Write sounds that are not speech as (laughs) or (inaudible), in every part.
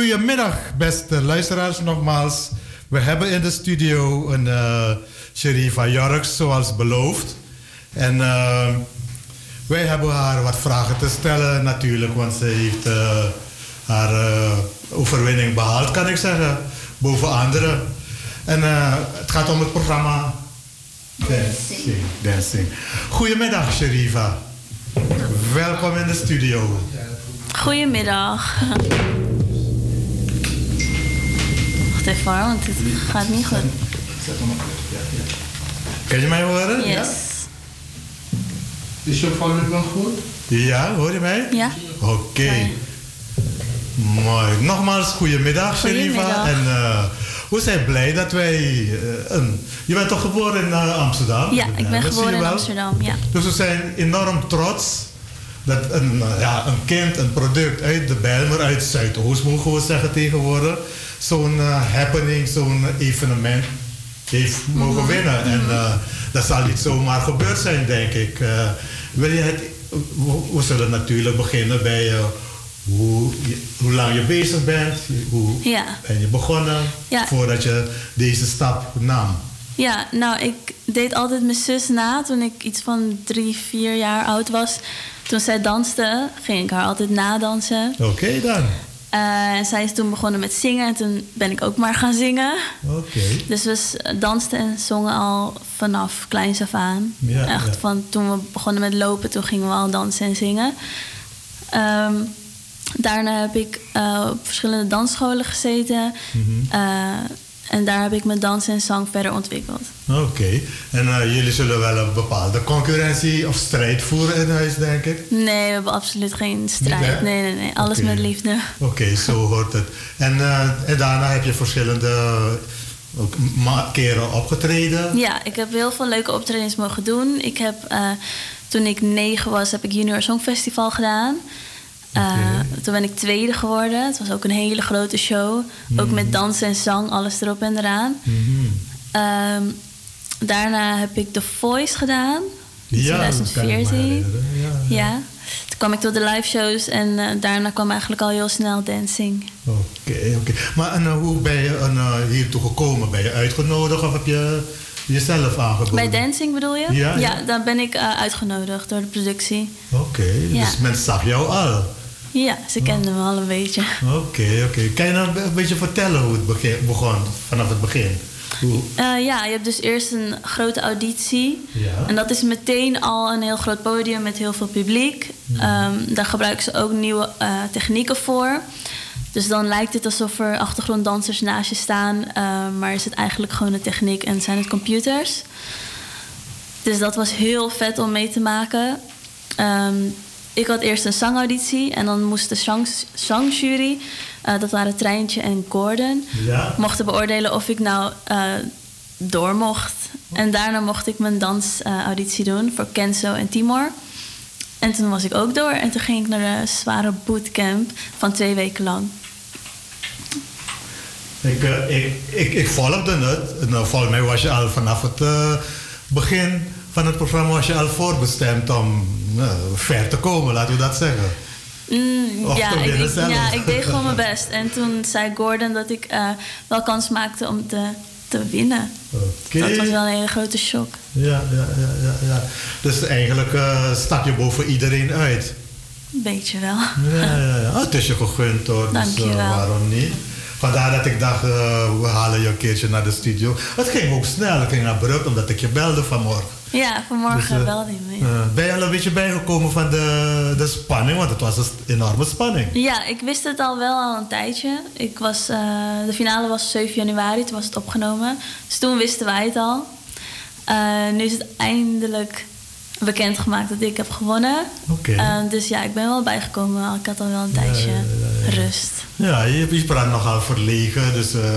Goedemiddag, beste luisteraars, nogmaals. We hebben in de studio een uh, Sherifa Jorks, zoals beloofd. En uh, wij hebben haar wat vragen te stellen, natuurlijk, want ze heeft uh, haar overwinning behaald, kan ik zeggen, boven anderen. En het gaat om het programma Dancing. Dancing. Goedemiddag, Sherifa. Welkom in de studio. Goedemiddag. Even hoor, want het gaat niet goed. Kan je mij horen? Yes. Is je volume nog goed? Ja, hoor je mij? Ja. Oké. Mooi. Nogmaals, goedemiddag, Sherifa. En uh, we zijn blij dat wij... Uh, een, je bent toch geboren in uh, Amsterdam? Ja, ik ben geboren in Amsterdam, ja. Dus we zijn enorm trots dat een, ja, een kind, een product uit de Bijlmer, uit Zuidoost mogen we zeggen tegenwoordig zo'n uh, happening, zo'n evenement heeft mogen mhm. winnen. En uh, dat zal niet zomaar gebeurd zijn, denk ik. Uh, wil je het, we, zullen natuurlijk beginnen bij hoe, hoe lang je bezig bent, hoe ja. ben je begonnen voordat je deze stap nam. Ja, nou, ik deed altijd mijn zus na toen ik iets van drie, vier jaar oud was. Toen zij danste, ging ik haar altijd nadansen. Oké dan. Uh, en zij is toen begonnen met zingen en toen ben ik ook maar gaan zingen. Oké. Dus we dansten en zongen al vanaf kleins af aan. Ja, Echt van toen we begonnen met lopen, toen gingen we al dansen en zingen. Um, daarna heb ik eh, op verschillende dansscholen gezeten. Mhm. Eh, en daar heb ik mijn dans en zang verder ontwikkeld. Oké. En eh, jullie zullen wel een bepaalde concurrentie of strijd voeren in huis, denk ik? Nee, we hebben absoluut geen strijd. Nee, nee, nee. Alles met liefde. Oké, zo (laughs) hoort het. En, eh, en daarna heb je verschillende ma- keren opgetreden. Ja, ik heb heel veel leuke optredens mogen doen. Ik heb, eh, toen ik negen was, heb ik Junior Songfestival gedaan. Eh. Toen ben ik tweede geworden. Het was ook een hele grote show. Ook met dans en zang, alles erop en eraan. Mhm. Ehm, daarna heb ik The Voice gedaan. In Ja, dat kan ik me 2014. herinneren, ja. Ja. Toen kwam ik tot de live shows en eh, daarna kwam eigenlijk al heel snel dancing. Oké, oké. Maar en, eh, hoe ben je uh, hiertoe gekomen? Ben je uitgenodigd of heb je jezelf aangeboden? Bij dancing bedoel je? Ja, ja. daar ben ik uitgenodigd door de productie. Oké, dus men zag jou al. Ja, ze kenden me al een beetje. Oké, oké. Kan je nou een beetje vertellen hoe het begon, vanaf het begin? Hoe? Eh, ja, je hebt dus eerst een grote auditie. Ja. En dat is meteen al een heel groot podium met heel veel publiek. Ehm, daar gebruiken ze ook nieuwe eh, technieken voor. Dus dan lijkt het alsof er achtergronddansers naast je staan. eh, maar is het eigenlijk gewoon de techniek en zijn het computers. Dus dat was heel vet om mee te maken. Ehm, ik had eerst een zangauditie en dan moest de zang, zangjury, eh, dat waren Treintje en Gordon, Ja. mochten beoordelen of ik nou eh, door mocht. En daarna mocht ik mijn dansauditie doen voor Kenzo en Timor. En toen was ik ook door en toen ging ik naar de zware bootcamp van twee weken lang. Ik, eh, ik, ik, ik volgde het. Nou, volgens mij was je al vanaf het begin van het programma was je al voorbestemd om eh, ver te komen, laten we dat zeggen. Mm, ja, ik, ja, ik deed gewoon mijn (laughs) best. En toen zei Gordon dat ik eh, wel kans maakte om te, te winnen. Dat was wel een hele grote shock. Ja, ja, ja, ja, ja. Dus eigenlijk eh, stak je boven iedereen uit. Een beetje wel. Ja, ja, ja. Oh, het is je gegund hoor, (laughs) dus Dank je eh, waarom niet? Vandaar dat ik dacht, eh, we halen je een keertje naar de studio. Het ging ook snel, het ging abrupt, omdat ik je belde vanmorgen. Ja, vanmorgen Dus, eh, belde hij me. Eh, ben je al een beetje bijgekomen van de, de spanning? Want het was een enorme spanning. Ja, ik wist het al wel al een tijdje. Ik was, de finale was 7 januari, toen was het opgenomen. Dus toen wisten wij het al. Nu is het eindelijk bekendgemaakt dat ik heb gewonnen. Oké. Eh, dus ja, ik ben wel bijgekomen. Ik had al wel een tijdje rust. Ja, je, je praat nogal verlegen, dus eh,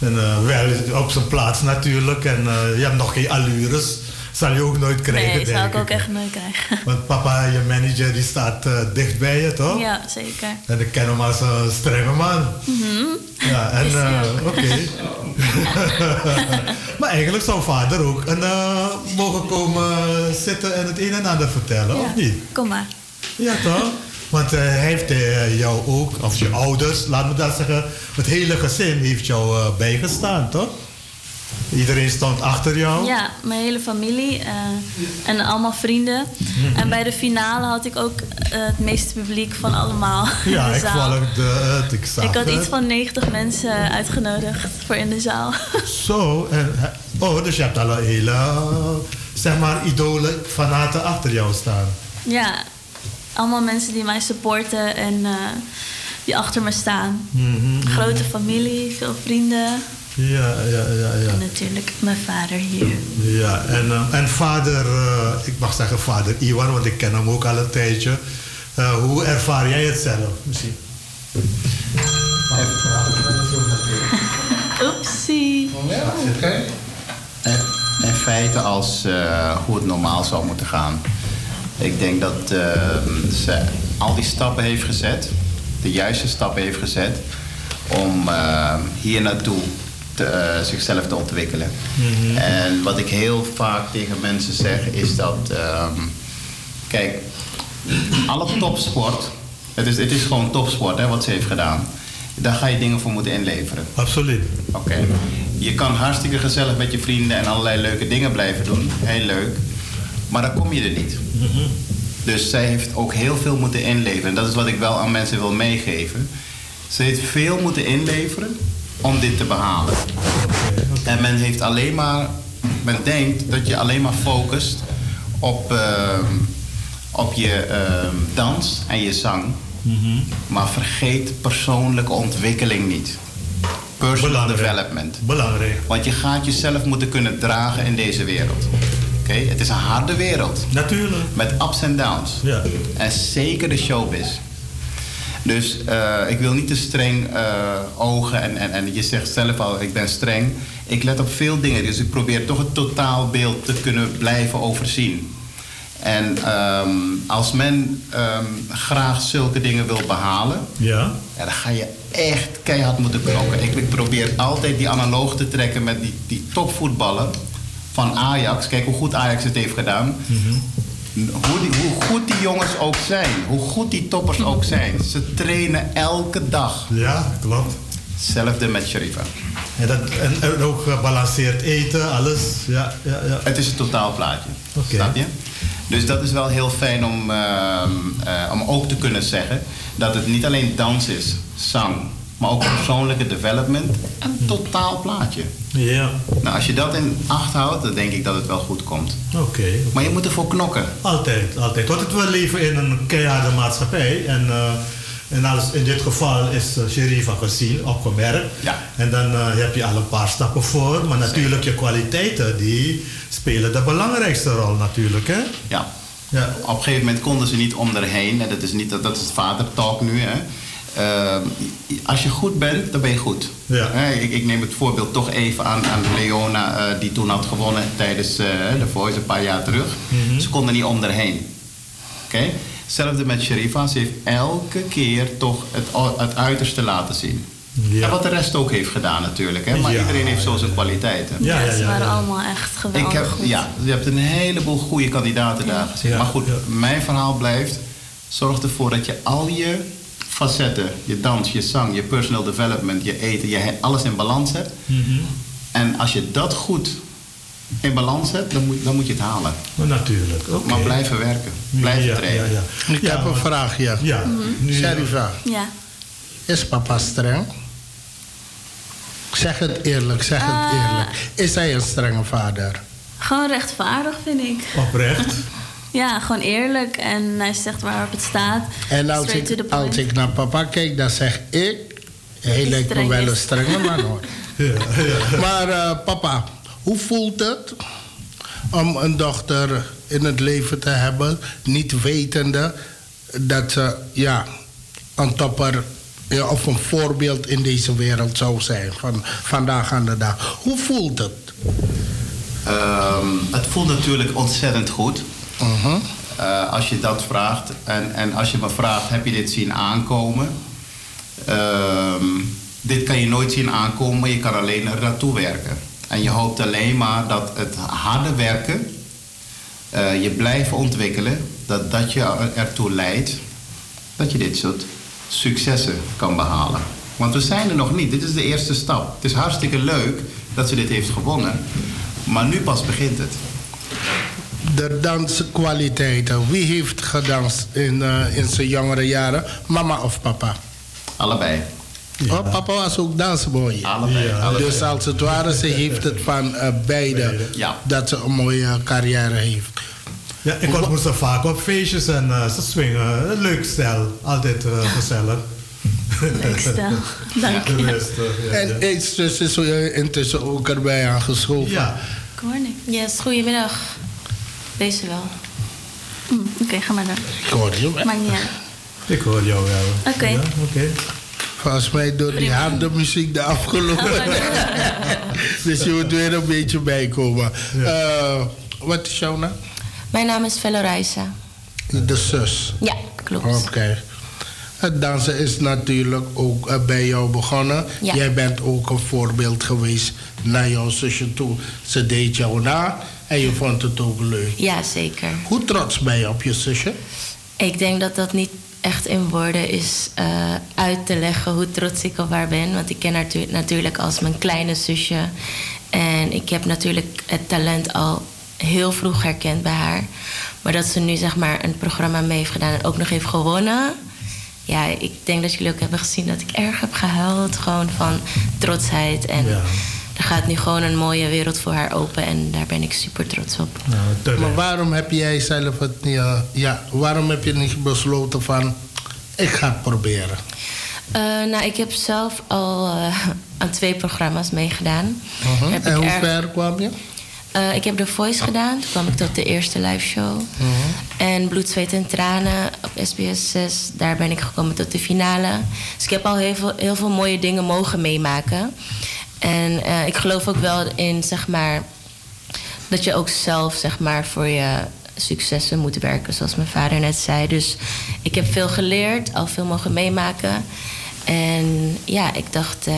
en, eh, wel op zijn plaats natuurlijk. En eh, je hebt nog geen allures, zal je ook nooit krijgen, nee, denk ik ook echt nooit krijgen. (laughs) Want papa, je manager, die staat eh, dicht bij je, toch? Ja, zeker. En ik ken hem als een strenge man. Ja, en hij eh, oké. (laughs) (laughs) maar eigenlijk zou vader ook een, eh, mogen komen zitten en het een en ander vertellen, of niet? Kom maar. Ja, toch? Want hij heeft jou ook, of je ouders, laat me dat zeggen, het hele gezin heeft jou bijgestaan, toch? Iedereen stond achter jou. Ja, mijn hele familie eh, en allemaal vrienden. En bij de finale had ik ook eh, het meeste publiek van allemaal (laughs) Ja, in de ik volgde het, ik zag Ik had het. iets van 90 mensen uitgenodigd voor in de zaal. (laughs) Zo, en, oh, dus je hebt al een hele, eh, zeg maar, idolen, fanaten achter jou staan. ja, allemaal mensen die mij supporten en eh, die achter me staan. Mhm. Grote familie, veel vrienden. Ja, ja, ja, ja. En natuurlijk mijn vader hier. Ja, en, eh, en vader, eh, ik mag zeggen vader Iwan, want ik ken hem ook al een tijdje. Eh, hoe ervaar jij het zelf misschien? (laughs) Oepsie. In, in feite als eh, hoe het normaal zou moeten gaan. Ik denk dat ze al die stappen heeft gezet, de juiste stappen heeft gezet, om hier naartoe te, eh, zichzelf te ontwikkelen. En wat ik heel vaak tegen mensen zeg is dat, ehm, kijk, alle topsport, het is, het is gewoon topsport hè, wat ze heeft gedaan. Daar ga je dingen voor moeten inleveren. Absoluut. Oké. Je kan hartstikke gezellig met je vrienden en allerlei leuke dingen blijven doen. Heel leuk. Maar dan kom je er niet. Dus zij heeft ook heel veel moeten inleveren. En dat is wat ik wel aan mensen wil meegeven. Ze heeft veel moeten inleveren om dit te behalen. En men heeft alleen maar... Men denkt dat je alleen maar focust op, ehm, op je ehm, dans en je zang. Maar vergeet persoonlijke ontwikkeling niet. Personal Belangrijk. development. Belangrijk. Want je gaat jezelf moeten kunnen dragen in deze wereld. Oké, Het is een harde wereld. Natuurlijk. Met ups en downs. Ja. En zeker de showbiz. Dus eh, ik wil niet te streng eh, ogen. En, en, en je zegt zelf al, ik ben streng. Ik let op veel dingen. Dus ik probeer toch het totaalbeeld te kunnen blijven overzien. En ehm, als men ehm, graag zulke dingen wil behalen... Ja. Ja, dan ga je echt keihard moeten knokken. Ik, ik probeer altijd die analoog te trekken met die, die topvoetballen van Ajax. Kijk hoe goed Ajax het heeft gedaan. Hoe, die, hoe goed die jongens ook zijn. Hoe goed die toppers ook zijn. Ze trainen elke dag. Ja, klopt. Hetzelfde met Sharifa. En, dat, en, en ook gebalanceerd eten, alles. Ja, ja, ja. Het is een totaalplaatje. Oké. Snap je? Dus dat is wel heel fijn om, ehm, eh, om ook te kunnen zeggen dat het niet alleen dans is, zang, maar ook persoonlijke development. Een totaalplaatje. Ja, Nou, als je dat in acht houdt, dan denk ik dat het wel goed komt. oké. Maar je moet ervoor knokken. Altijd, altijd. Want we leven in een keiharde maatschappij. En, eh, en als in dit geval is uh, Sherifa gezien, opgemerkt. Ja. En dan eh, heb je al een paar stappen voor. Maar natuurlijk, je kwaliteiten die spelen de belangrijkste rol natuurlijk. Hè? Ja. Ja. Op een gegeven moment konden ze niet om erheen. En dat is, niet, dat is het vadertalk nu. Hè. Ehm, als je goed bent, dan ben je goed. Ja. Hè, ik, ik neem het voorbeeld toch even aan, aan Leona, eh, die toen had gewonnen tijdens eh, de Voice een paar jaar terug. Ze konden niet om erheen. Oké? Hetzelfde met Sharifa. Ze heeft elke keer toch het, het uiterste laten zien. Ja. En wat de rest ook heeft gedaan natuurlijk. Hè? Maar Ja. iedereen heeft zo zijn kwaliteiten. Ja, ja, ze waren ja. allemaal echt geweldig Ik heb, goed. ja, je hebt een heleboel goede kandidaten daar gezien. Ja, maar goed, ja. mijn verhaal blijft: zorg ervoor dat je al je facetten, je dans, je zang, je personal development, je eten, je alles in balans hebt. Mhm. En als je dat goed in balans hebt, dan moet, dan moet je het halen. Maar natuurlijk. Maar blijven werken, blijven ja, trainen. Ja, ja. Ik Ja, heb een vraag hier. Ja. Nu, Sharifa, Ja. is papa streng? Zeg het eerlijk, zeg het Ah. eerlijk. Is hij een strenge vader? Gewoon rechtvaardig, vind ik. Oprecht. (laughs) Ja, gewoon eerlijk. En hij zegt waarop het staat. En als ik, als ik naar papa kijk, dan zeg ik... Hij lijkt me wel een strenge man hoor. Ja, (laughs) ja. (laughs) Maar eh, papa, hoe voelt het om een dochter in het leven te hebben, niet wetende dat ze ja, een topper ja, of een voorbeeld in deze wereld zou zijn van vandaag aan de dag? Hoe voelt het? Ehm, het voelt natuurlijk ontzettend goed. Eh, als je dat vraagt. En, en als je me vraagt, heb je dit zien aankomen? Ehm, dit kan je nooit zien aankomen, maar je kan alleen er naartoe werken. En je hoopt alleen maar dat het harde werken, eh, je blijven ontwikkelen, dat dat je er- ertoe leidt dat je dit soort successen kan behalen. Want we zijn er nog niet. Dit is de eerste stap. Het is hartstikke leuk dat ze dit heeft gewonnen. Maar nu pas begint het. De danskwaliteiten. Wie heeft gedanst in, eh, in zijn jongere jaren? Mama of papa? Allebei. Oh, papa was ook dansboy. Allebei. Ja. allebei. Dus als het ware, ze heeft het van eh, beide. Ja. Dat ze een mooie carrière heeft. Ja, ik ontmoet ze vaak op feestjes en eh, ze swingen. Leuk stijl. Altijd gezellig. Leuk stel. (laughs) Dank je. ja, En tussen is intussen ook erbij aangeschoven. Ja, Good morning. Yes, goedemiddag. Deze wel. Hm, Oké, ga maar door. Ik hoor wel. Maakt niet ik hoor jou wel. Oké. Ja, oké. Volgens mij door die harde muziek de afgelopen. (laughs) dus je moet weer een beetje bijkomen. Eh, wat is jouw naam? Mijn naam is Fello Reisa. De zus. Ja, klopt. Oké. Het dansen is natuurlijk ook eh, bij jou begonnen. Ja. Jij bent ook een voorbeeld geweest naar jouw zusje toe. Ze deed jou na en je vond het ook leuk. Ja, zeker. Hoe trots ben je op je zusje? Ik denk dat dat niet echt in woorden is eh, uit te leggen hoe trots ik op haar ben. Want ik ken haar tu- natuurlijk als mijn kleine zusje. En ik heb natuurlijk het talent al heel vroeg herkend bij haar. Maar dat ze nu zeg maar een programma mee heeft gedaan en ook nog heeft gewonnen. Ja, ik denk dat jullie ook hebben gezien dat ik erg heb gehuild. Gewoon van trotsheid. En Ja. Er gaat nu gewoon een mooie wereld voor haar open. En daar ben ik super trots op. Nou. Maar waarom heb jij zelf het niet... ja, waarom heb je niet besloten van... ik ga het proberen? Eh, nou, ik heb zelf al eh, aan twee programma's meegedaan. Heb En hoe erg- ver kwam je? Eh, ik heb The Voice gedaan. Toen kwam ik tot de eerste live show. En Bloed, Zweet en Tranen op SBS 6. Daar ben ik gekomen tot de finale. Dus ik heb al heel veel, heel veel mooie dingen mogen meemaken. En eh, ik geloof ook wel in, zeg maar... dat je ook zelf, zeg maar, voor je successen moet werken. Zoals mijn vader net zei. Dus ik heb veel geleerd, al veel mogen meemaken. En ja, ik dacht... eh,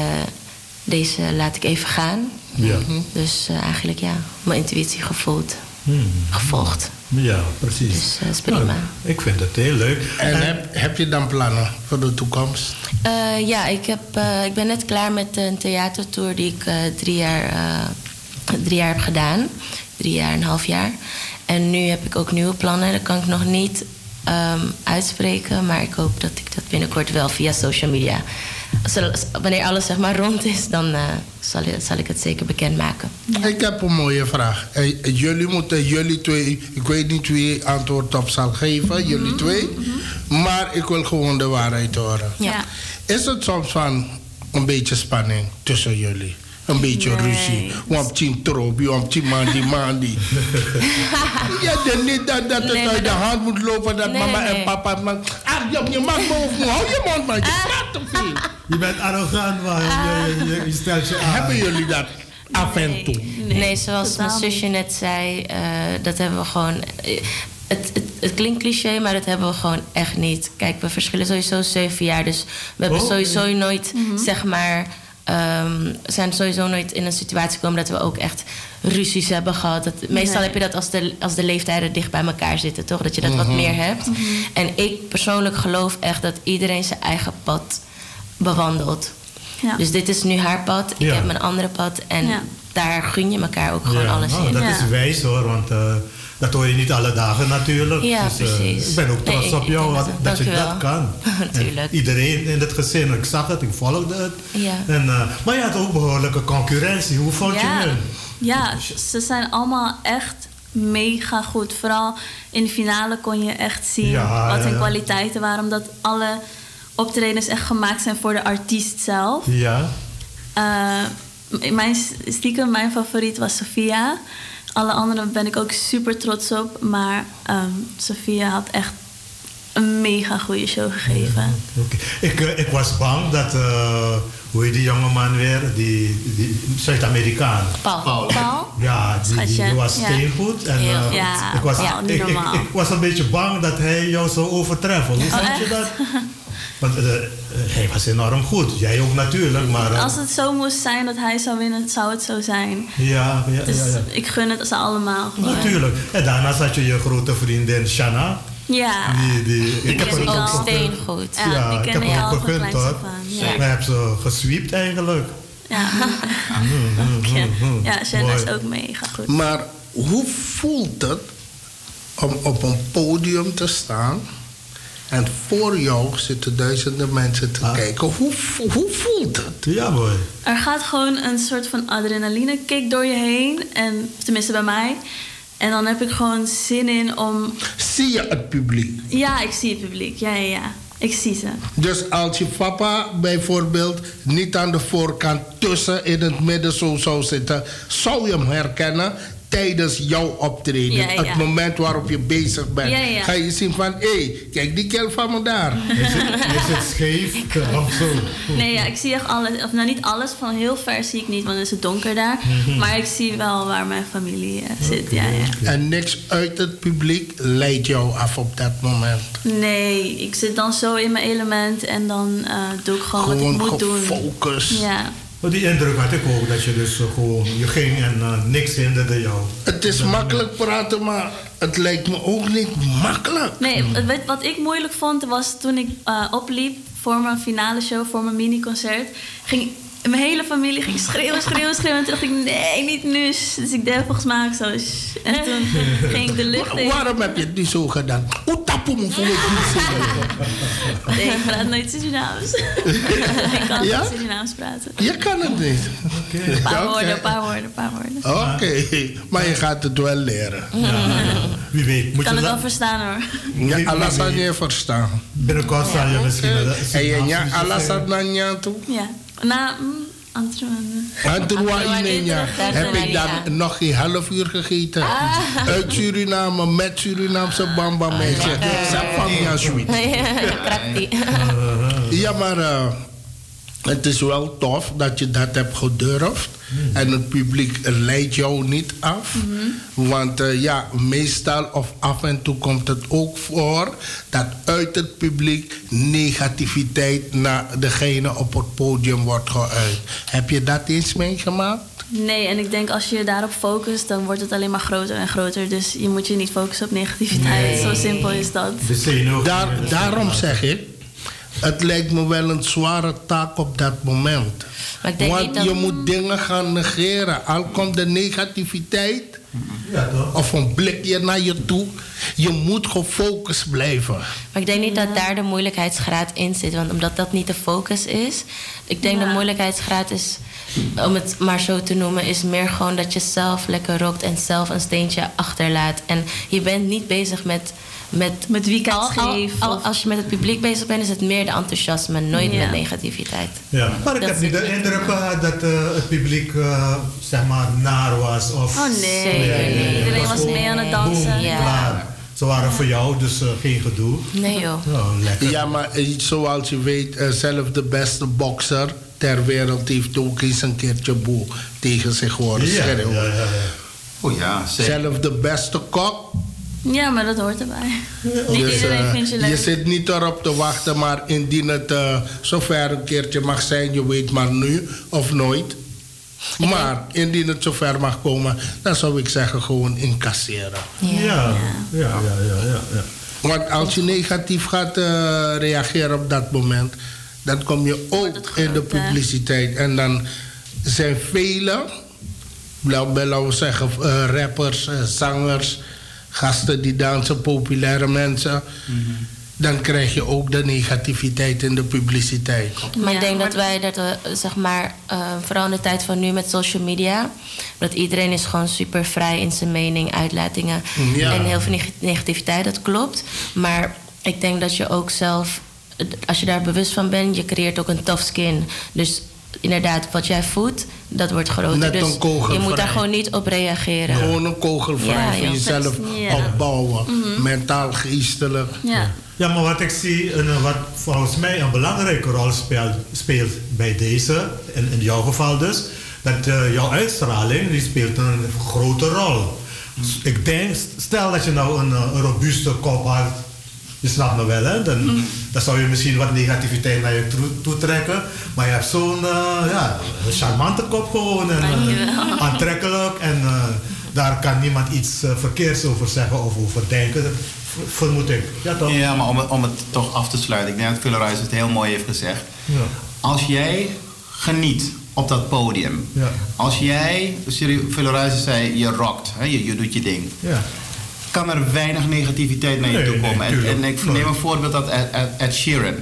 deze laat ik even gaan. Ja. Dus eh, eigenlijk ja, mijn intuïtie gevoeld, gevolgd. Ja, precies. Dus dat is prima. Nou, ik vind het heel leuk. En heb, heb je dan plannen voor de toekomst? Eh, ja, ik, heb, eh, ik ben net klaar met een theatertour die ik eh, drie, jaar, eh, drie jaar heb gedaan. Drie jaar en een half jaar. En nu heb ik ook nieuwe plannen. Dat kan ik nog niet ehm, uitspreken. Maar ik hoop dat ik dat binnenkort wel via social media... Wanneer alles zeg maar rond is, dan eh, zal, ik- zal ik het zeker bekendmaken. Ik heb een mooie vraag. Eh, jullie moeten, jullie twee, ik weet niet wie antwoord op zal geven, jullie twee. Maar ik wil gewoon de waarheid horen. Ja. Is het soms van een beetje spanning tussen jullie? Een beetje Nee. ruzie. Want tien trobi, want tien mandi mandi. (laughs) ja, dan niet dat, dat het Nee, uit de hand moet lopen dat Nee, mama nee, en papa... Man, ah, je, je mag me over, hou je mond maar, je praat te veel. Je bent arrogant, man. Je, je, je stelt je aan. Hebben jullie dat af en toe? Nee, zoals mijn zusje net zei, eh, dat hebben we gewoon. eh, Het, het, het klinkt cliché, maar dat hebben we gewoon echt niet. Kijk, we verschillen sowieso zeven jaar, dus we hebben Oh, sowieso nooit, zeg maar. Ehm, we zijn sowieso nooit in een situatie gekomen dat we ook echt ruzies hebben gehad. Dat, meestal Nee. heb je dat als de, als de leeftijden dicht bij elkaar zitten, toch? Dat je dat wat meer hebt. En ik persoonlijk geloof echt dat iedereen zijn eigen pad bewandelt. Ja. Dus dit is nu haar pad, ik Ja. heb mijn andere pad. En Ja. daar gun je elkaar ook gewoon Ja, alles nou, in. Dat Ja. is wijs hoor, want eh, dat hoor je niet alle dagen natuurlijk. Ja, Dus, eh, precies. ik ben ook trots Nee, op jou dat- dat je dat kan. Tuurlijk. (laughs) En iedereen in het gezin, ik zag het, ik volgde het. Ja. En, eh, maar je had ook behoorlijke concurrentie. Hoe vond je het? Ja, ze zijn allemaal echt mega goed. Vooral in de finale kon je echt zien Ja, wat hun ja. kwaliteiten waren. Omdat alle optredens echt gemaakt zijn voor de artiest zelf. Ja. Eh, mijn, stiekem, mijn favoriet was Sofia. Alle anderen ben ik ook super trots op. Maar ehm Sofia had echt een mega goede show gegeven. Oké. Ik, eh, ik was bang dat, eh, hoe heet die jongeman weer? Die, die Zuid-Amerikaan. Paul. Paul. Paul? Ja, die, die, die Schatje, was ja. steengoed. En, Heel eh, goed. Ja, ik, was, ik, ik, normaal. ik was een beetje bang dat hij jou zou overtreffen. Hoe Oh, vond je dat? (laughs) Want eh, eh, hij was enorm goed. Jij ook natuurlijk, maar... eh, Als het zo moest zijn dat hij zou winnen, zou het zo zijn. ja, ja, Dus ja, ja. ik gun het ze allemaal. gewoon. Natuurlijk. En daarnaast had je je grote vriendin Shanna. Ja. Die, die, ik Die heb ken ik ook al. gegund. Steengoed. Ja, die ik heb al ook gegund hoor. ja. Maar heb ze gesweept eigenlijk. Ja, (laughs) ja. ja Shanna is ook mega goed. Maar hoe voelt het om op een podium te staan en voor jou zitten duizenden mensen te Ah. kijken? Hoe, hoe voelt het? Ja, boy. Er gaat gewoon een soort van adrenaline kick door je heen. En, tenminste bij mij. En dan heb ik gewoon zin in om... Zie je het publiek? Ja, ik zie het publiek. Ja, ja, ja. Ik zie ze. Dus als je papa bijvoorbeeld niet aan de voorkant tussen in het midden zo zou zitten, zou je hem herkennen tijdens jouw optreden. Ja, ja. Het moment waarop je bezig bent. Ja, ja. Ga je zien van, hé, hey, kijk die kerel van me daar. Is het, is het scheef (laughs) of zo? Nee, ja, ik zie echt alles. Of nou, niet alles. Van heel ver zie ik niet, want dan is het donker daar. Maar ik zie wel waar mijn familie eh, zit. Ja, ja. En niks uit het publiek leidt jou af op dat moment. Nee, ik zit dan zo in mijn element. En dan eh, doe ik gewoon, Gewoon wat ik moet doen. gefocust. Ja. Maar Die indruk had ik ook, dat je dus eh, gewoon, je ging en eh, niks hinderde jou. Het is makkelijk praten, maar het lijkt me ook niet makkelijk. Nee, weet- wat ik moeilijk vond was toen ik eh, opliep voor mijn finale show, voor mijn mini-concert. Ging En mijn hele familie ging schreeuwen, schreeuwen, schreeuwen. En toen dacht ik, nee, niet nu. Dus ik deed volgens mij ook zo. "Shh." En toen ging ik de lucht in. Waarom heb je het niet zo gedaan? Hoe tapu me voor het Nee, ik praat nooit Surinaams. (laughs) ik kan Ja? niet Surinaams praten. Je kan het niet. Een paar Oké. woorden, een paar woorden, een paar woorden. Oké, maar je gaat het wel leren. Wie weet. Ik Moet kan je het la- wel verstaan hoor. Ja, alles aan je verstaan. Binnenkort zal je misschien... En je ja, alles aan Nanya toe. Ja. Na, mm, Antoine. Antoine Inenya heb ik dan nog geen half uur gegeten. Uit Suriname met Surinaamse bamba meisje. Sapamia sweet. (laughs) Ja, maar eh, het is wel tof dat je dat hebt gedurfd. En het publiek leidt jou niet af. Want eh, ja, meestal of af en toe komt het ook voor dat uit het publiek negativiteit naar degene op het podium wordt geuit. Heb je dat eens meegemaakt? Nee, en ik denk als je je daarop focust, dan wordt het alleen maar groter en groter. Dus je moet je niet focussen op negativiteit. Zo simpel is dat. Daar, daarom zeg ik, het lijkt me wel een zware taak op dat moment. Maar ik denk Want niet dat- je moet dingen gaan negeren. Al komt de negativiteit Ja, toch? of een blikje naar je toe. Je moet gefocust blijven. Maar ik denk niet dat daar de moeilijkheidsgraad in zit. Want omdat dat niet de focus is. Ik denk Ja. de moeilijkheidsgraad is, om het maar zo te noemen, is meer gewoon dat je zelf lekker rookt en zelf een steentje achterlaat. En je bent niet bezig met. Met, Met wie ik het al, al- geef, al- of- als je met het publiek bezig bent, is het meer de enthousiasme, nooit Ja. met negativiteit. Ja. Maar ik Dat heb niet de indruk gehad dat eh, het publiek eh, zeg maar naar was. Of Oh nee, iedereen was mee aan het dansen. boom, Ja. klaar. Ze waren voor jou, dus eh, geen gedoe. Nee joh. Ja, lekker. Ja, maar zoals je weet, zelf de beste bokser ter wereld heeft ook eens een keertje boe tegen zich horen ja, ja, schreeuwen. ja, ja. Oh ja, zeker. Zelf de beste kok. Ja, maar dat hoort erbij. Niet Dus, iedereen eh, vindt je je zit niet erop te wachten, maar indien het eh, zover een keertje mag zijn, je weet maar nu of nooit. Maar indien het zover mag komen, dan zou ik zeggen gewoon incasseren. Ja, ja, ja, ja, ja, ja. Want als je negatief gaat eh, reageren op dat moment, dan kom je ook in de publiciteit. En dan zijn velen, laten we zeggen, rappers, zangers, gasten die dansen, populaire mensen. Dan krijg je ook de negativiteit in de publiciteit. Maar Ja, ik denk maar dat wij dat we, zeg maar, eh, vooral in de tijd van nu met social media, dat iedereen is gewoon super vrij in zijn mening, uitlatingen Ja. en heel veel neg- negativiteit, dat klopt. Maar ik denk dat je ook zelf, eh, als je daar bewust van bent, je creëert ook een tough skin. Dus inderdaad, wat jij voedt, dat wordt groter. Net dus een kogel je moet daar gewoon niet op reageren. Gewoon een kogel Ja, van ja. jezelf Ja. opbouwen. Mentaal, geestelijk. Ja. Ja, maar wat ik zie, en wat volgens mij een belangrijke rol speelt, speelt bij deze, in, in jouw geval dus, dat eh, jouw uitstraling die speelt een grote rol. Dus ik denk, stel dat je nou een, eh, een robuuste kop had, je snapt me wel, hè? Dan, dan zou je misschien wat negativiteit naar je toe, trekken. Maar je hebt zo'n eh, ja, charmante kop gewoon en eh, aantrekkelijk en eh, daar kan niemand iets verkeerds over zeggen of over denken. Vermoed ik. Ja, toch? Ja, maar om het, om het toch af te sluiten. Ik denk dat Villeruis het heel mooi heeft gezegd. Ja. Als jij geniet op dat podium. Ja. Als jij, Villeruis zei, je rockt. Hè, je, je doet je ding. Ja. Kan er weinig negativiteit naar je Nee, toe nee, komen. en, ik Nee. neem een voorbeeld uit Ed, Sheeran.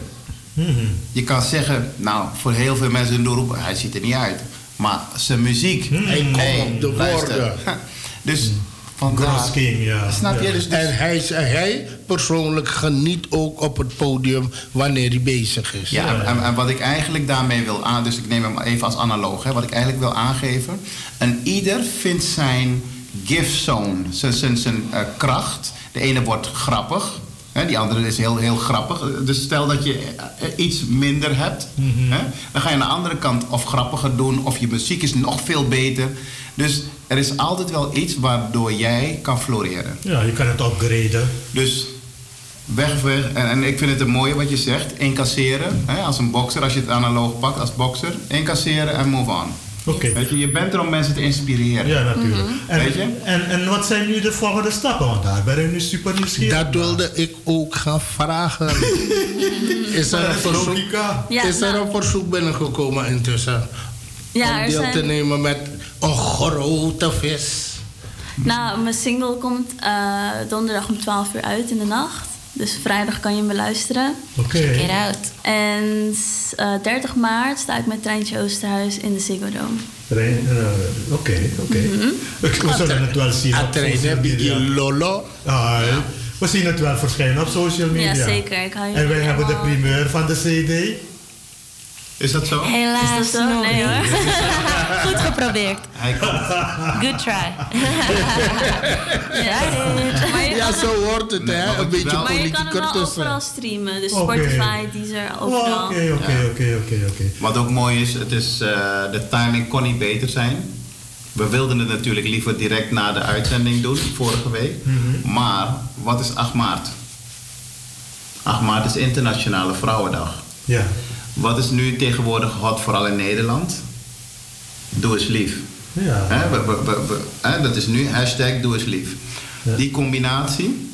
Mhm. Je kan zeggen, nou, voor heel veel mensen roepen, hij ziet er niet uit. Maar zijn muziek, Hij komt hey, de luister. woorden. Dus vandaar, Gross King, ja. snap je? Dus, dus- En hij, hij persoonlijk geniet ook op het podium wanneer hij bezig is. Ja, en, en wat ik eigenlijk daarmee wil aan, dus ik neem hem even als analoog, hè, wat ik eigenlijk wil aangeven. En ieder vindt zijn gift zone, zijn, zijn, zijn eh, kracht. De ene wordt grappig, hè, die andere is heel, heel grappig. Dus stel dat je eh, iets minder hebt, hè, dan ga je aan de andere kant of grappiger doen, of je muziek is nog veel beter. Dus er is altijd wel iets waardoor jij kan floreren. Ja, je kan het upgraden. Dus weg, weg. En, en ik vind het een mooie wat je zegt. Incasseren. Hè, als een bokser, als je het analoog pakt als bokser. Incasseren en move on. Oké. Weet je, je bent er om mensen te inspireren. Ja, natuurlijk. en, Weet je? En, en wat zijn nu de volgende stappen? Want daar ben ik nu super nieuwsgierig. Dat wilde ik ook gaan vragen. (laughs) is er een verzoek. Ja, is er nou. een verzoek binnengekomen intussen? Ja, om deel zijn- te nemen met een grote vis. Nou, mijn single komt eh, donderdag om 12 uur uit in de nacht. Dus vrijdag kan je hem beluisteren. Oké. Check it out. En eh, 30 maart sta ik met Treintje Oosterhuis in de Ziggo Dome. Trein, eh, Oké, oké. We- zullen het wel zien op lolo. Ah, we zien het wel verschijnen op social media. Ja, zeker. Ik hou je En wij hebben de primeur van de CD. Is dat zo? Helaas Is dat zo? Nee, hoor. (laughs) Goed geprobeerd. Good try. Ja, zo hoort het, hè? maar Een beetje wel- maar je kan hem politieker wel overal streamen. Dus. Spotify, Deezer, Oké, overal. oké, oké, oké, oké. Wat ook mooi is, het is eh, de timing kon niet beter zijn. We wilden het natuurlijk liever direct na de uitzending doen, vorige week. Maar wat is 8 maart? 8 maart is Internationale Vrouwendag. Ja. Wat is nu tegenwoordig hot, vooral in Nederland? Doe eens lief. Ja. Hè, we- we- we- we- hè, dat is nu hashtag doe eens lief. Ja. Die combinatie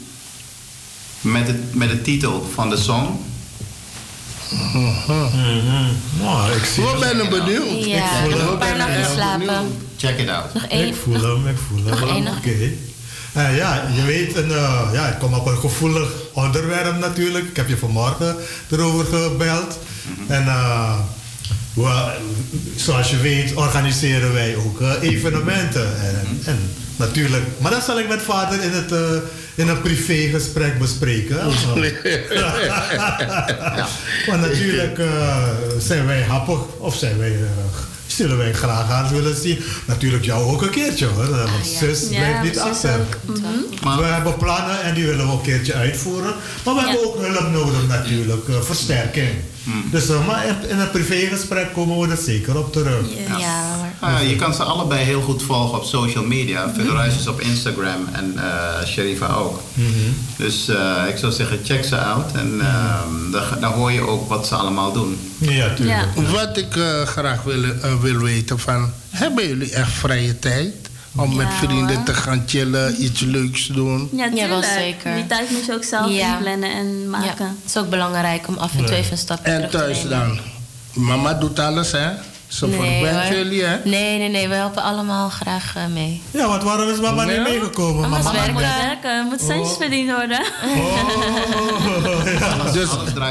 met, het, met de titel van de song. Mhm. Nou, ik zie We zijn benieuwd. Ja, voel nog hem. een paar Ik ben nachten slapen. Check it out. Nog één. Ik voel hem, ik voel hem. Oké. nog- Eh, ja, je weet, een, eh, ja, ik kom op een gevoelig onderwerp natuurlijk. Ik heb je vanmorgen erover gebeld. En eh, we, zoals je weet organiseren wij ook evenementen. En, en natuurlijk, maar dat zal ik met vader in, het, in een privégesprek bespreken. (laughs) (laughs) Want natuurlijk zijn wij happig of zijn wij, eh, zullen wij graag aan willen zien. Natuurlijk jou ook een keertje hoor, want ja. zus Ja, blijft niet achter. Mhm. Maar- We hebben plannen en die willen we een keertje uitvoeren. Maar we Ja. hebben ook hulp nodig natuurlijk, eh, versterking. Hmm. Dus eh, maar in, in een privégesprek komen we er zeker op terug. Ja, maar Ah, ja, je kan ze allebei heel goed volgen op social media. Velorijs is op Instagram en eh Sherifa ook. Dus eh, ik zou zeggen, check ze out. En ehm, dan, dan hoor je ook wat ze allemaal doen. Ja, tuurlijk. Ja. Wat ik graag wil, wil weten van... Hebben jullie echt vrije tijd? Om Ja, met vrienden te gaan chillen, iets leuks doen? Ja, Ja, wel tuurlijk. zeker. Die tijd moet je ook zelf Ja. inplannen en ja, maken. het is ook belangrijk om af en toe even een stapje En terug te thuis dan? Mama doet alles, hè? Ze Nee, hoor. jullie, hè? Nee, nee, nee. We helpen allemaal graag eh, mee. Ja, want waarom is mama Ja? niet meegekomen? Mama is Mama, Mama moet Werken. werken, moet centjes Oh. verdiend worden. Oh, ja. Alles, Dus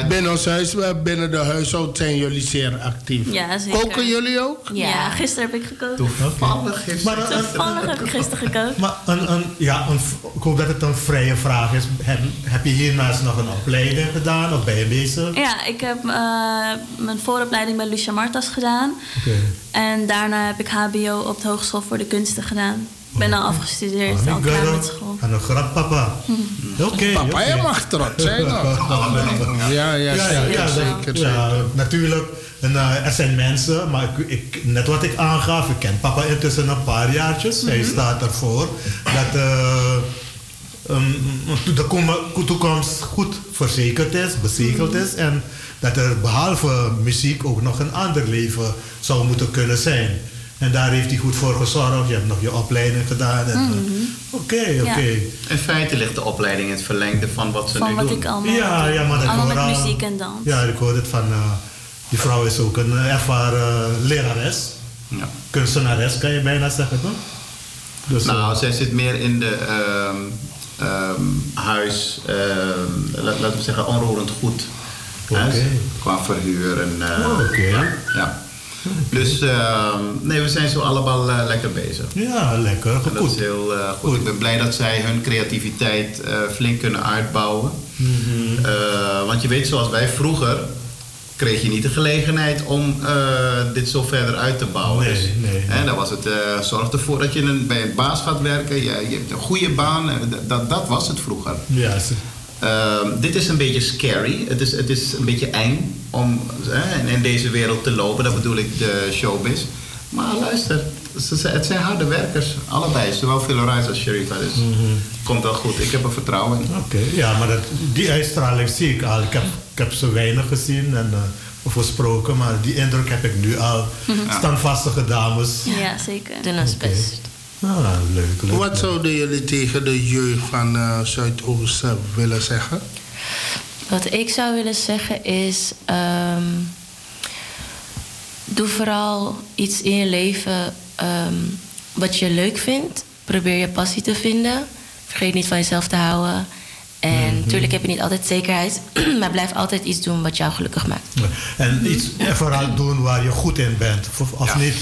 binnen ons huis, eh, binnen de huishoud zijn jullie zeer actief. Ja, zeker. Koken jullie ook? Ja, Ja. gisteren heb ik gekookt. Toevallig heeft Maar, eh, Toevallig heb ik gisteren gekookt. Maar een, een, ja, een, ik hoop dat het een vrije vraag is. Heb, heb je hiernaast nog een opleiding gedaan of ben je bezig? Ja, ik heb eh, mijn vooropleiding bij Lucia Martas gedaan. En daarna heb ik HBO op de Hogeschool voor de Kunsten gedaan. Ik ben al afgestudeerd, Oh, al ik klaar met school. Aan een grap, papa. Oké. Papa, oké. je mag trots zijn. (laughs) Ja, ja, Ja, ja, zeker, ja, zeker, ja, zeker. natuurlijk. En, eh, er zijn mensen, maar ik, ik, net wat ik aangaf, ik ken papa intussen een paar jaartjes. Hij staat ervoor dat eh, um, de kom- toekomst goed verzekerd is, bezegeld is. En dat er behalve muziek ook nog een ander leven zou moeten kunnen zijn. En daar heeft hij goed voor gezorgd. Je hebt nog je opleiding gedaan. en, eh, Oké, oké. In feite ligt de opleiding in het verlengde van wat ze Van nu wat doen. ik allemaal Ja, doe. ja, maar dat Allemaal met al- muziek en dans. Ja, ik hoorde het van... eh, die vrouw is ook een eh, ervaren lerares. Ja. Kunstenares kan je bijna zeggen, toch? Dus, eh, Nou, zij zit meer in de ehm, ehm, huis, ehm, la- laten we zeggen, onroerend goed. Hè, Oké. Qua verhuur en... eh, Oh, oké. ja, ja. Dus ehm, nee, we zijn zo allemaal eh, lekker bezig. ja, lekker. En dat is Goed. heel eh, goed. Goed. Ik ben blij dat zij hun creativiteit flink kunnen uitbouwen. Mhm. Want je weet, zoals wij vroeger, kreeg je niet de gelegenheid om dit zo verder uit te bouwen. Nee, dus, nee, Hè, nee. dan was het, zorg ervoor dat je een, bij een baas gaat werken. Je, je hebt een goede baan. dat- Dat, was het vroeger. Ja, dit is een beetje scary. Het is, het is een beetje eng om eh, in, in deze wereld te lopen. Dat bedoel ik de showbiz. Maar luister, het zijn harde werkers. Allebei, zowel Philorys als Sherifa. Dus komt wel goed. Ik heb er vertrouwen in. Oké, ja, maar dat, die uitstraling zie ik al. Ik heb, ik heb ze weinig gezien en uh, of gesproken, maar die indruk heb ik nu al. Standvastige dames. Ja, zeker. Doen ons Oké. best. Nou, nou, leuk, leuk. Wat zouden jullie tegen de jeugd van eh, Zuidoost eh, willen zeggen? Wat ik zou willen zeggen is. ehm, doe vooral iets in je leven ehm, wat je leuk vindt. Probeer je passie te vinden. Vergeet niet van jezelf te houden. En Mhm. natuurlijk heb je niet altijd zekerheid, (clears throat) maar blijf altijd iets doen wat jou gelukkig maakt. En iets en vooral doen waar je goed in bent, of, of Ja. niet?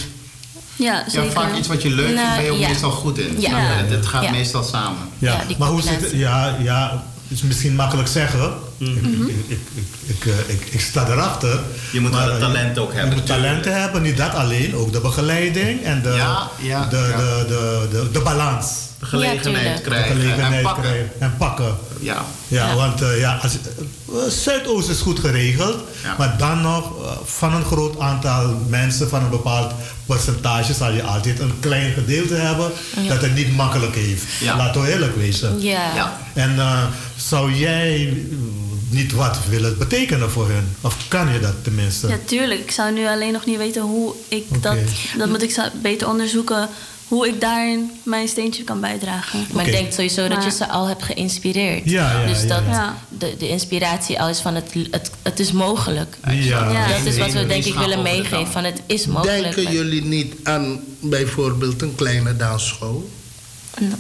Ja, Ja, vaak iets wat je leuk vindt, Nou, ben je ook ja. meestal goed in. Ja. Je? Het, gaat Ja. meestal samen. Ja, maar hoe zit het? Ja, ja, het is misschien makkelijk zeggen. Ik, ik, ik, ik, ik, eh, ik, ik sta erachter. Je moet Maar, eh, talent ook je hebben. moet talenten hebben, niet dat alleen, ook de begeleiding en de, Ja, ja, de, ja. De, de, de, de balans. De gelegenheid tuurlijk. De krijgen gelegenheid en pakken. krijgen en pakken. Ja. Ja, Ja. want eh, ja, als, eh, Zuidoost is goed geregeld, Ja. maar dan nog eh, van een groot aantal mensen, van een bepaald percentage, zal je altijd een klein gedeelte hebben dat het niet makkelijk heeft. Ja. Laten we eerlijk wezen. Ja. Ja. En eh, zou jij niet wat willen betekenen voor hun? Of kan je dat tenminste? Ja, tuurlijk. Ik zou nu alleen nog niet weten hoe ik dat... Dat moet ik beter onderzoeken. Hoe ik daarin mijn steentje kan bijdragen. Maar ik denk sowieso dat je ze al hebt geïnspireerd. Ja, ja, dus ja, dat ja. De, de inspiratie al is van het, het, het is mogelijk. Ja. Ja. Dat is wat we denk ik willen meegeven. Van het is mogelijk. Denken jullie niet aan bijvoorbeeld een kleine dansschool?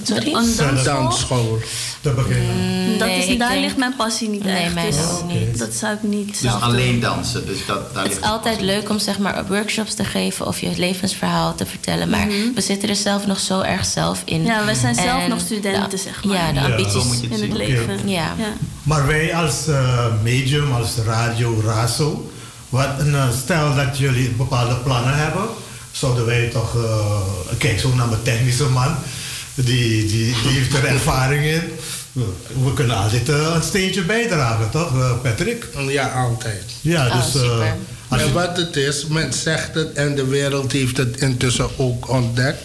Sorry? Een dansschool? Dansschool. Te beginnen. Dat Nee, is, ik daar ligt mijn passie niet Nee, echt. dus ook niet. dat zou ik niet Dus zelf alleen doen. dansen. Dus dat, daar Het is altijd leuk om zeg maar workshops te geven of je levensverhaal te vertellen. Maar we zitten er zelf nog zo erg zelf in. Mhm. Ja, we zijn zelf En nog studenten, de- zeg maar. Ja, de Ja, ambities. het In het leven. Ja. ja. Maar wij als eh, medium, als radio, RASO, wat een, eh, stel dat jullie bepaalde plannen hebben, zouden wij toch, eh, kijk zo naar mijn technische man, die, die, die heeft er ervaring in. We kunnen altijd eh, een steentje bijdragen, toch, eh, Patrick? Ja, altijd. Ja, Oh, dus eh, super. als je- En wat het is, men zegt het en de wereld heeft het intussen ook ontdekt.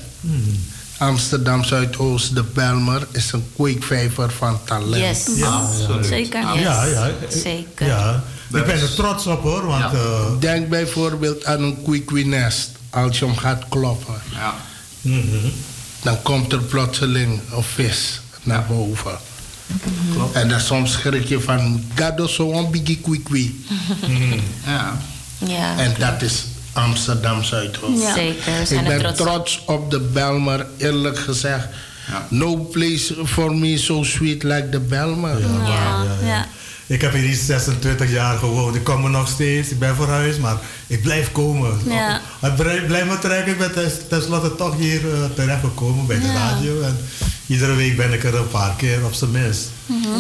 Amsterdam Zuidoost, de Belmer, is een kweekvijver van talent. Yes. Ja, Absoluut. zeker. Yes. ja, ja, Zeker. Ja, ik ben er trots op hoor, want Ja. Denk bijvoorbeeld aan een kwikwienest. Als je hem gaat kloppen, Ja. mhm. Dan komt er plotseling een vis naar boven. Klopt. En dan soms schrik je van, gado zo'n biggie kwikwie. (laughs) Ja. Ja. En dat is Amsterdam Zuidoost. Ja. Zeker. Ik ben trots op. trots op de Belmer, eerlijk gezegd. Ja. No place for me so sweet like the Belmer. Ja, Ja, ja, ja. ja. Ik heb hier 26 jaar gewoond. Ik kom er nog steeds. Ik ben verhuisd, maar ik blijf komen. Ja. Het blijft blijft me trekken. Ik ben tens- tenslotte toch hier uh, terechtgekomen bij de Ja. radio. En iedere week ben ik er een paar keer op zijn minst.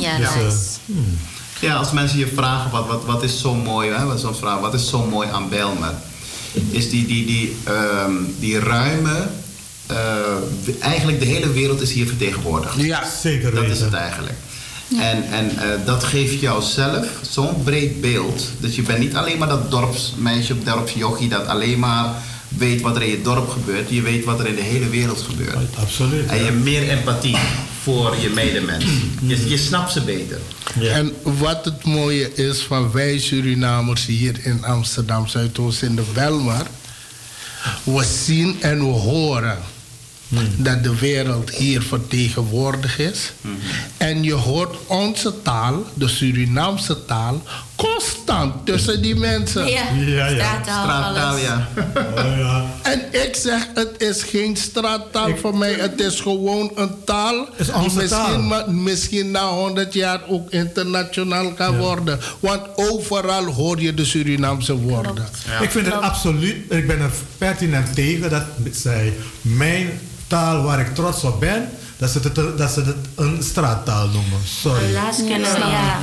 Ja, Dus, nice. eh, Ja, als mensen je vragen wat, wat, wat is zo mooi, hè, wat, soms vragen, wat is zo mooi aan Belmer? Is die, die, die, ehm, die ruime, eh, eigenlijk de hele wereld is hier vertegenwoordigd. Ja, Zeker Dat weten. is het eigenlijk. En, en eh, dat geeft jou zelf zo'n breed beeld. Dat je bent niet alleen maar dat dorpsmeisje of dorpsjochie dat alleen maar weet wat er in je dorp gebeurt. Je weet wat er in de hele wereld gebeurt. Absoluut. En je hebt meer empathie voor je medemens. Je, je snapt ze beter. Ja. En wat het mooie is van wij Surinamers hier in Amsterdam Zuidoost in de Belmer. We zien en we horen dat de wereld hier vertegenwoordigd is. En je hoort onze taal, de Surinaamse taal, constant tussen die mensen. Ja, Ja, ja. straattaal, ja. Oh, ja. En ik zeg, het is geen straattaal voor mij. Het is gewoon een taal is die misschien, taal. misschien na 100 jaar ook internationaal kan worden. Want overal hoor je de Surinaamse woorden. Ik vind het absoluut, ik ben er pertinent tegen dat zij mijn taal waar ik trots op ben, dat ze het, dat ze het een straattaal noemen. Sorry. Helaas kennen we, snap ja.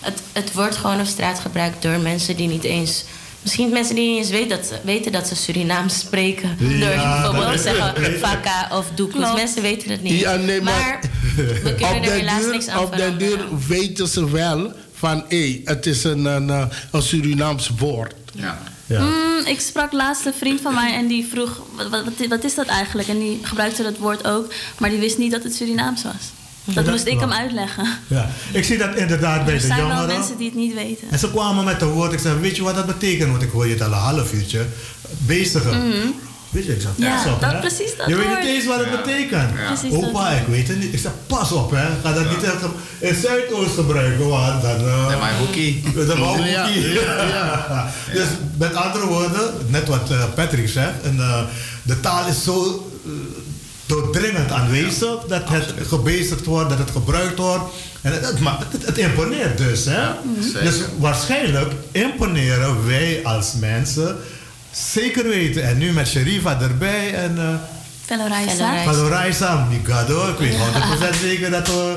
Het, het wordt gewoon op straat gebruikt door mensen die niet eens... Misschien mensen die niet eens weten dat, ze- weten dat ze Surinaams spreken. Ja, door bijvoorbeeld te zeggen Faka of Doekoes. Klopt. Mensen weten het niet. Ja, nee, maar- maar we kunnen Op er helaas niks aan op den duur weten ze wel van hé, het is een, een, een Surinaams woord. ja. Ja. Mm, ik sprak laatst een vriend van mij en die vroeg: wat, wat, wat is dat eigenlijk? En die gebruikte dat woord ook, maar die wist niet dat het Surinaams was. Dat dat moest ik hem uitleggen. Ja. Ik zie dat inderdaad bij Er de zijn wel jongeren. mensen die het niet weten. En ze kwamen met een woord. Ik zei, weet je wat dat betekent? Want ik hoor je het al een half uurtje bezigen. Weet je, ik zeg, Ja, op, dat- hè. precies dat Je weet niet eens wat het Ja. betekent. Precies Opa, dat. ik weet het niet. Ik zeg, pas op, hè. Ga dat niet echt in Zuidoost gebruiken, want dan... eh, Nee, maar hoekie. de wou- Ja, ja. (laughs) Dus met andere woorden, net wat eh, Patrick zegt, en, eh, de taal is zo eh, doordringend aanwezig dat het gebezigd wordt, dat het gebruikt wordt. En het, het, het, het imponeert dus. Hè? dus waarschijnlijk imponeren wij als mensen zeker weten. En nu met Sherifa erbij en uh, Fellow Raisa. Fellow Raisa. Valoraisa, Mikado. Ik weet 100% zeker dat we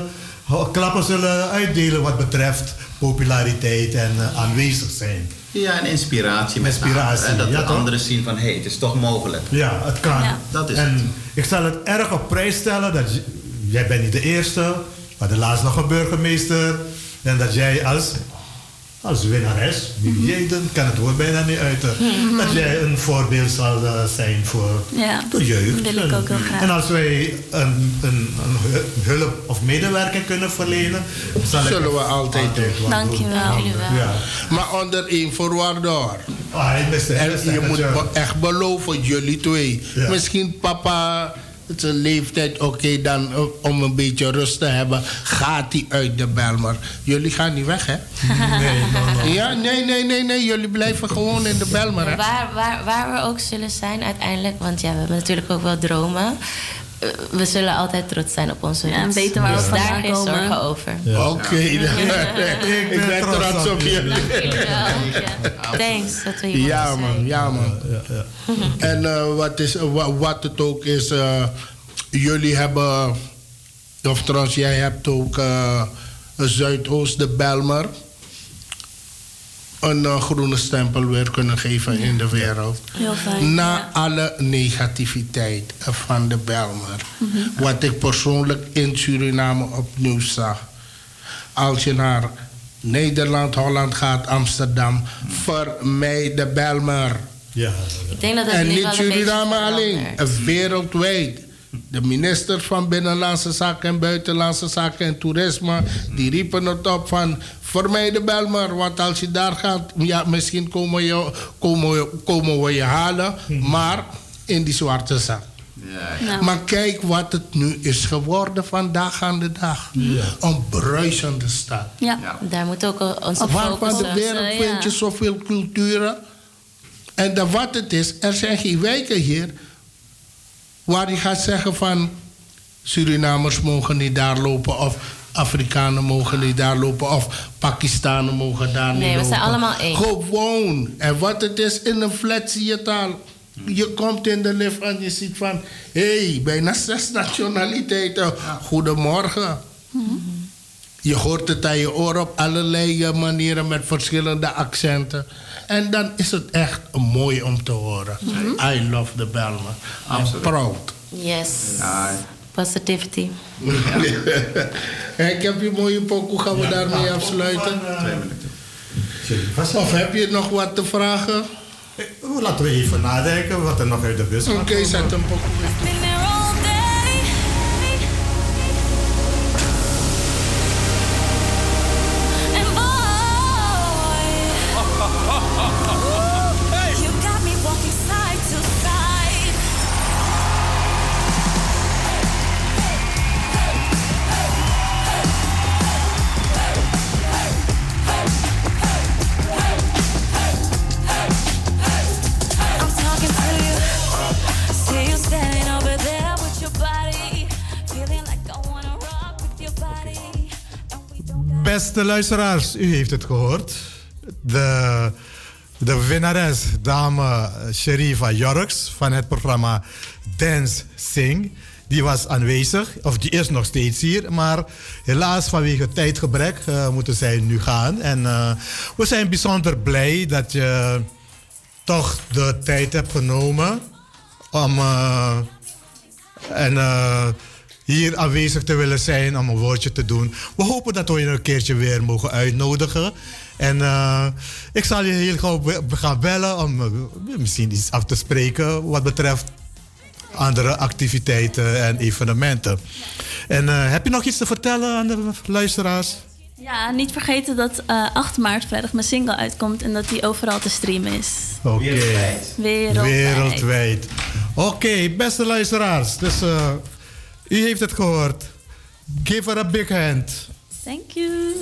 klappen zullen uitdelen wat betreft populariteit en eh, aanwezig zijn. Ja, en inspiratie. Met Inspiratie, hè, dat ja, de toch? anderen zien van, hé, hey, het is toch mogelijk. Ja, het kan. Ja. Dat is en het. ik zal het erg op prijs stellen dat jij bent niet de eerste, maar de laatst nog een burgemeester. En dat jij als, als winnares, wie jij dan kan het woord bijna niet uiten, dat jij een voorbeeld zal eh, zijn voor Ja, de jeugd. wil ik ook heel graag. En als wij een, een, een hu- hulp of medewerking kunnen verlenen, zal ik Zullen we altijd doen. Dankjewel. doen. Jullie wel. Ja. Maar onder één voorwaarde hoor. Ah, je zegt moet echt beloven, jullie twee. Ja. Misschien papa, het is een leeftijd, oké, dan eh, om een beetje rust te hebben, gaat hij uit de Belmer. Jullie gaan niet weg, hè? Nee, no, no. Ja, nee, nee, nee, nee. Jullie blijven gewoon in de Belmer, hè? Waar, waar, waar we ook zullen zijn uiteindelijk, want ja, we hebben natuurlijk ook wel dromen. Eh, We zullen altijd trots zijn op onze Ja, en roots. weten waar we dus daar vandaan geen komen. zorgen over. Oké, dan- ik ben trots op jullie. (laughs) Ja. Thanks dat we hier Ja, man, zijn. ja, man. (laughs) En eh, wat, is, wa- wat het ook is, eh, jullie hebben, of trouwens, jij hebt ook eh, Zuidoost, de Belmer, een eh, groene stempel weer kunnen geven in de wereld. Heel fijn. Na ja. alle negativiteit van de Belmer. Wat ik persoonlijk in Suriname opnieuw zag. Als je naar Nederland, Holland gaat, Amsterdam, vermijd de Belmer. Ja, Ik denk dat het En niet Suriname alleen, wereldwijd. De ministers van Binnenlandse Zaken en Buitenlandse Zaken en Toerisme, die riepen het op van vermijd de Belmer. Want als je daar gaat, ja, misschien komen, je, komen, we- komen we je halen, maar in die zwarte zak. Ja, Nou, Maar kijk wat het nu is geworden vandaag aan de dag. Een bruisende stad. ja. ja. Daar moet ook onze Op Waar focus van de wereld vind je zoveel culturen? En dan wat het is, er zijn geen wijken hier waar je gaat zeggen van Surinamers mogen niet daar lopen of Afrikanen mogen niet daar lopen of Pakistanen mogen daar niet Nee, we lopen. zijn allemaal één. Gewoon. En wat het is, in een flat zie je het al. Je komt in de lift en je ziet van... hé, hey, bijna zes nationaliteiten. Goedemorgen. Je hoort het aan je oor op allerlei manieren met verschillende accenten. En dan is het echt mooi om te horen. I love the Belmer. I'm proud. Yes. Ja. Positivity. (laughs) ik heb je mooie pokoe, gaan we daarmee afsluiten? Twee minuten. Of heb je nog wat te vragen? Eh, Laten we even nadenken wat er nog uit de bus gaat. Oké, zet een pokoe. Beste luisteraars, u heeft het gehoord. De, de winnares, dame Sherifa Jorks van het programma Dance Sing. Die was aanwezig, of die is nog steeds hier. Maar helaas vanwege tijdgebrek eh, moeten zij nu gaan. En eh, we zijn bijzonder blij dat je toch de tijd hebt genomen om eh, en hier aanwezig te willen zijn om een woordje te doen. We hopen dat we je een keertje weer mogen uitnodigen. En eh, ik zal je heel gauw gaan bellen om eh, misschien iets af te spreken wat betreft andere activiteiten en evenementen. En eh, heb je nog iets te vertellen aan de luisteraars? Ja, niet vergeten dat 8 maart vrijdag mijn single uitkomt en dat die overal te streamen is. Oké. Wereldwijd. Wereldwijd. Oké, beste luisteraars. Dus u heeft het gehoord. Give her a big hand. Thank you.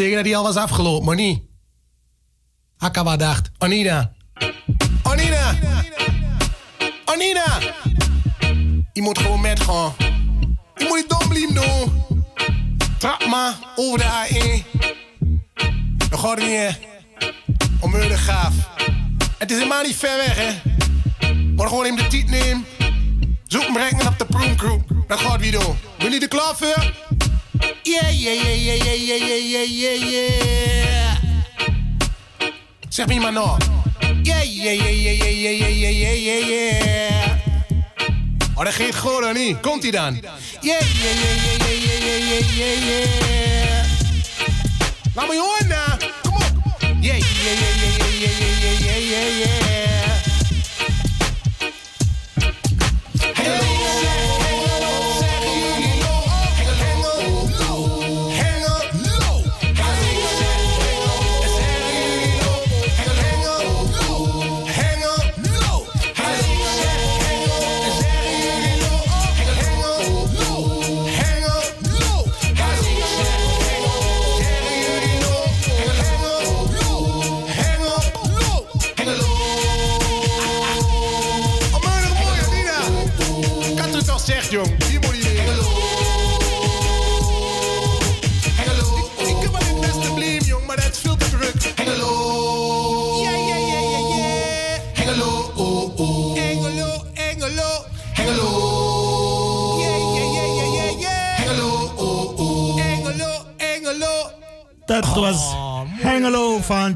zeggen dat hij al was afgelopen, maar niet. Akawa dacht, Anina. Anina! Anina! Je moet gewoon met gaan. Ja ja Yeah, yeah, yeah, yeah, yeah, yeah, yeah, yeah, yeah, yeah. Oh, dat ging goed, niet? Komt ie dan? Yeah, yeah, yeah, yeah, yeah, yeah, yeah, yeah, yeah. Laat me je horen. Kom op. Yeah, yeah.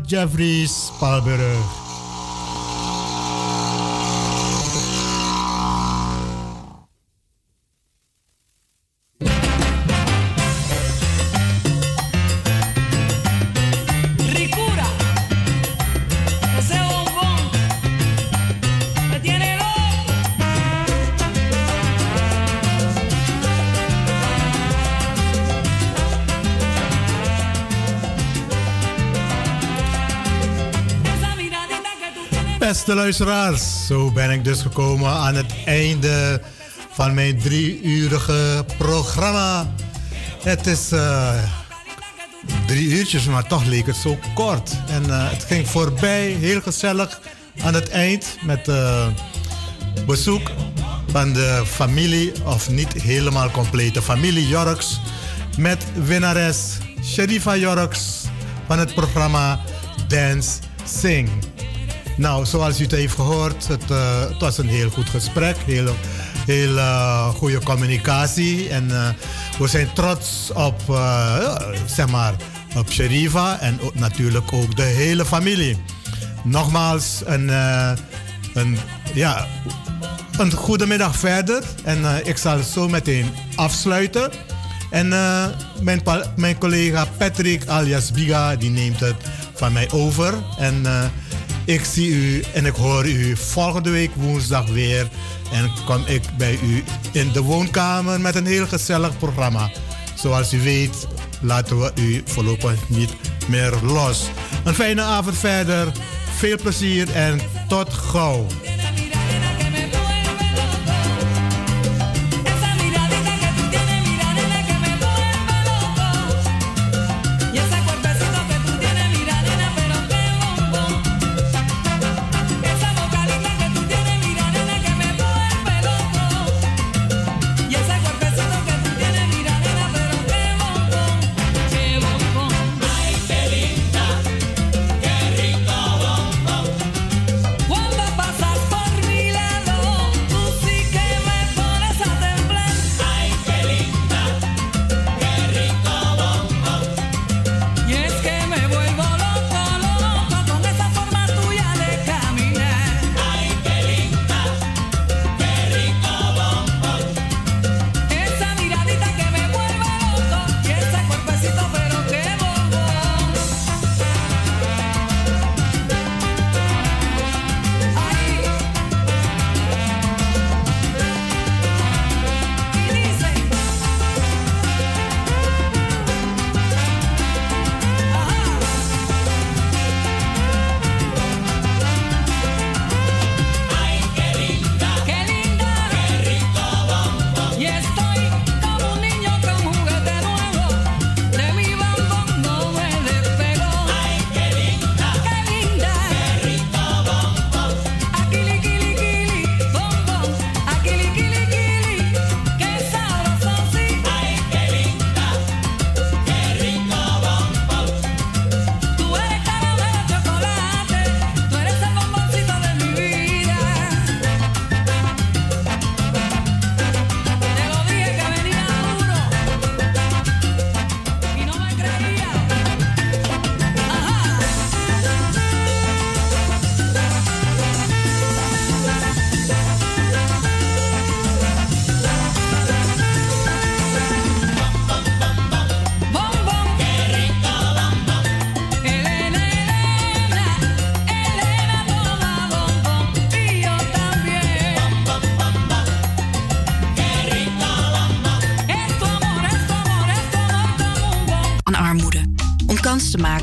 Jeffries Palberer. Beste luisteraars, zo ben ik dus gekomen aan het einde van mijn drie-urige programma. Het is eh, drie uurtjes, maar toch leek het zo kort. En eh, het ging voorbij, heel gezellig aan het eind met uh, bezoek van de familie, of niet helemaal complete familie Jorks, met winnares Sherifa Jorks van het programma Dance Sing. Nou, zoals u het heeft gehoord, het, eh, het was een heel goed gesprek, heel, heel eh, goede communicatie. En eh, we zijn trots op, zeg maar, op Sherifa en ook, natuurlijk ook de hele familie. Nogmaals, een, een, ja, een goede middag verder. En ik zal zo meteen afsluiten. En mijn, mijn collega Patrick alias Biga, die neemt het van mij over. En ik zie u en ik hoor u volgende week woensdag weer. En kom ik bij u in de woonkamer met een heel gezellig programma. Zoals u weet, laten we u voorlopig niet meer los. Een fijne avond verder. Veel plezier en tot gauw.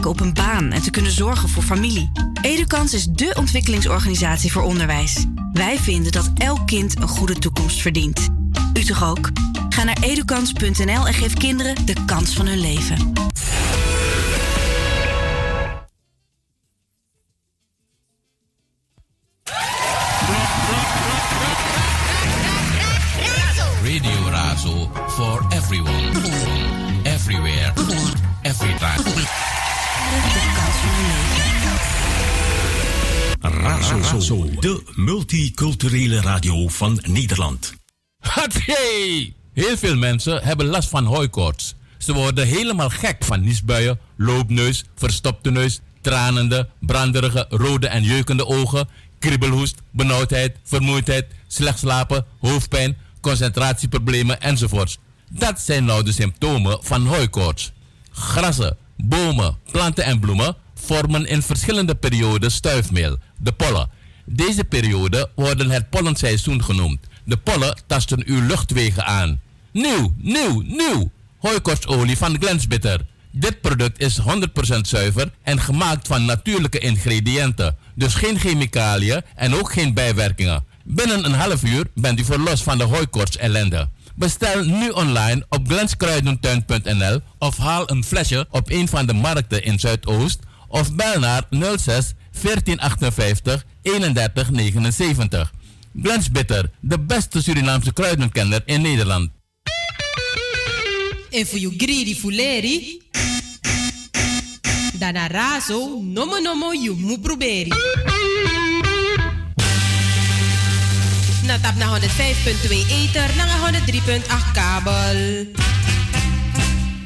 Op een baan en te kunnen zorgen voor familie. Edukans is dé ontwikkelingsorganisatie voor onderwijs. Wij vinden dat elk kind een goede toekomst verdient. U toch ook? Ga naar edukans.nl en geef kinderen de kans van hun leven. Multiculturele radio van Nederland. Heel veel mensen hebben last van hooikoorts. Ze worden helemaal gek van niesbuien, loopneus, verstopte neus, tranende, branderige, rode en jeukende ogen, kriebelhoest, benauwdheid, vermoeidheid, slecht slapen, hoofdpijn, concentratieproblemen enzovoorts. Dat zijn nou de symptomen van hooikoorts. Grassen, bomen, planten en bloemen vormen in verschillende perioden stuifmeel, de pollen. Deze periode worden het pollenseizoen genoemd. De pollen tasten uw luchtwegen aan. Nieuw, nieuw, nieuw! Hooikorstolie van Glensbitter. Dit product is 100% zuiver en gemaakt van natuurlijke ingrediënten. Dus geen chemicaliën en ook geen bijwerkingen. Binnen een half uur bent u verlost van de hooikorts ellende. Bestel nu online op glenskruidentuin.nl of haal een flesje op een van de markten in Zuidoost of bel naar 06 1458 31 79. Blends Bitter, de beste Surinaamse kruidenkenner in Nederland. En voor you greedy fuleri. Dan razo, nomo nomo you mu proberi. Na tap na 105.2 ether, na 103.8 kabel.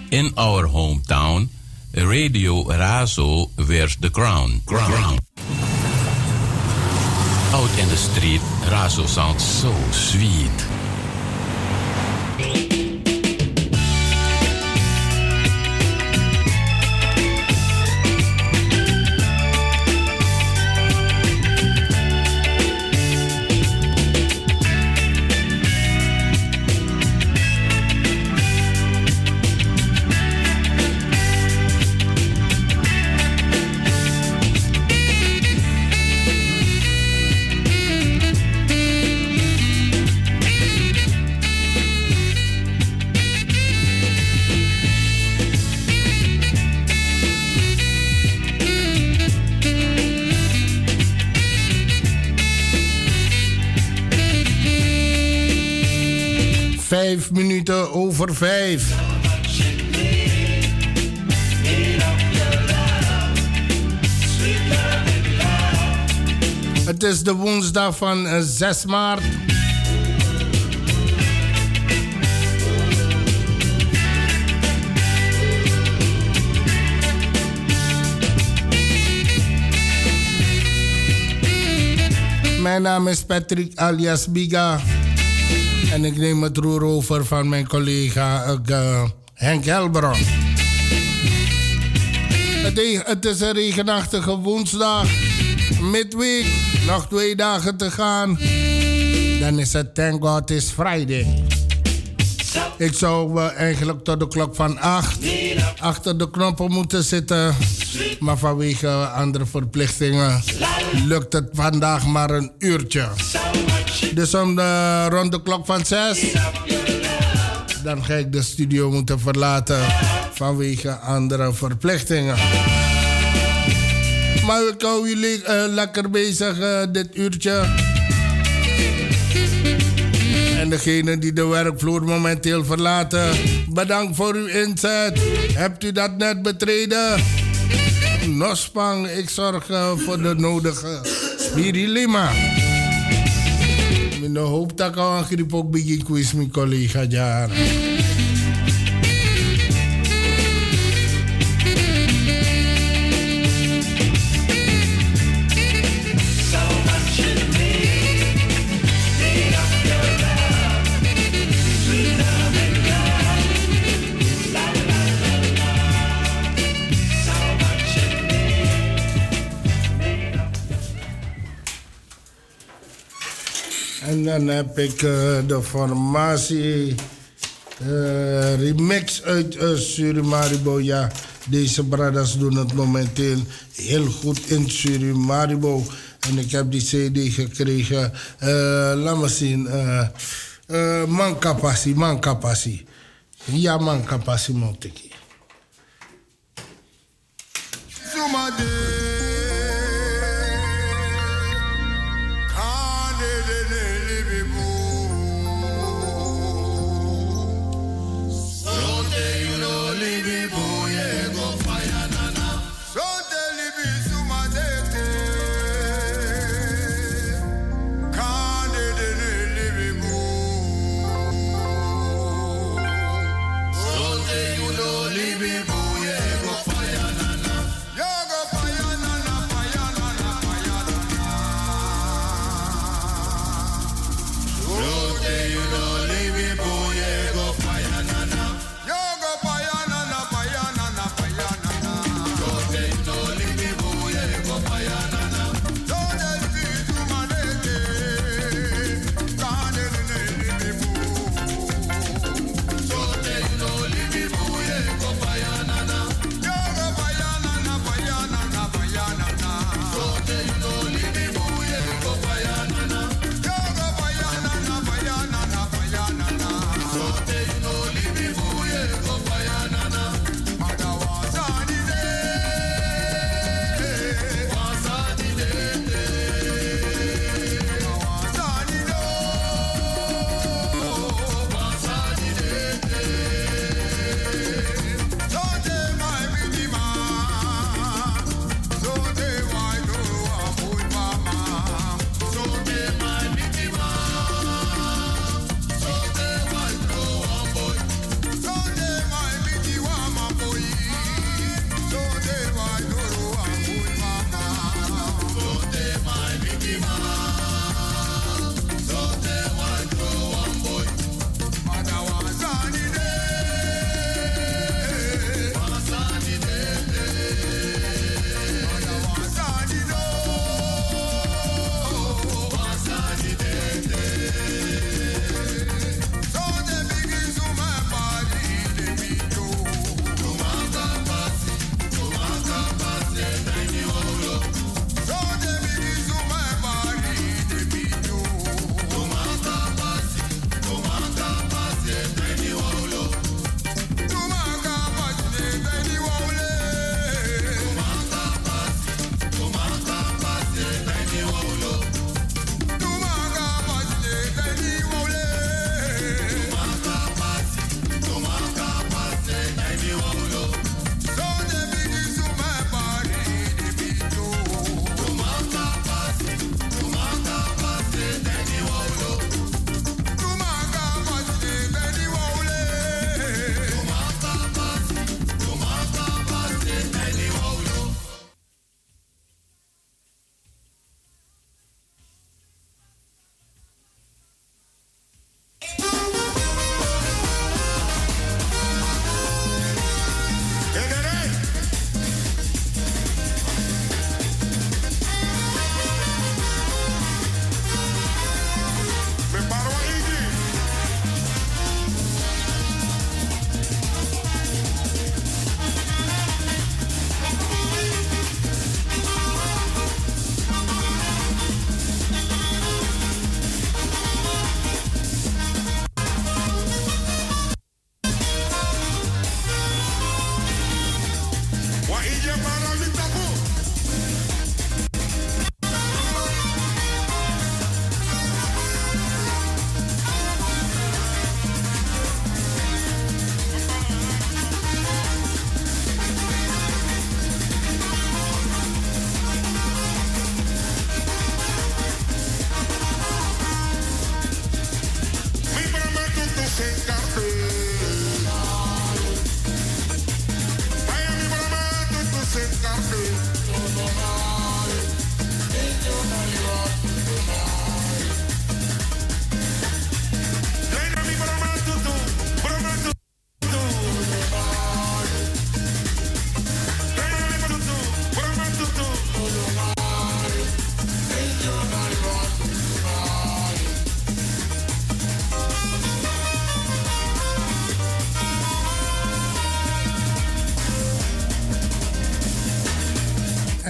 In our hometown, Radio Razo wears the crown. crown. Out in the street, Razo sounds so sweet. Minuten over vijf. Het is de woensdag van eh, 6 maart. Mijn naam is Patrick alias Biga. En ik neem het roer over van mijn collega eh, Henk Helbron. Het, e- het is een regenachtige woensdag. Midweek. Nog twee dagen te gaan. Dan is het Thank God It's Friday. Ik zou eh, eigenlijk tot de klok van 8 achter de knoppen moeten zitten. Maar vanwege andere verplichtingen lukt het vandaag maar een uurtje. Dus om de, rond de klok van 6 dan ga ik de studio moeten verlaten vanwege andere verplichtingen. Maar ik hou jullie eh, lekker bezig eh, dit uurtje. En degene die de werkvloer momenteel verlaten, bedankt voor uw inzet. Hebt u dat net betreden? Nospang, ik zorg eh, voor de nodige spirilima. Ik hoop dat ik al een griep ook begin quiz mijn. En dan heb ik eh, de formatie eh, remix uit uh, Surimaribo. Ja, deze brothers doen het momenteel heel goed in Surimaribo. En ik heb die CD gekregen. eh, laat me zien. eh uh, Mankapassi, Mankapassi. Ja, Mankapassi Monteki. Sonte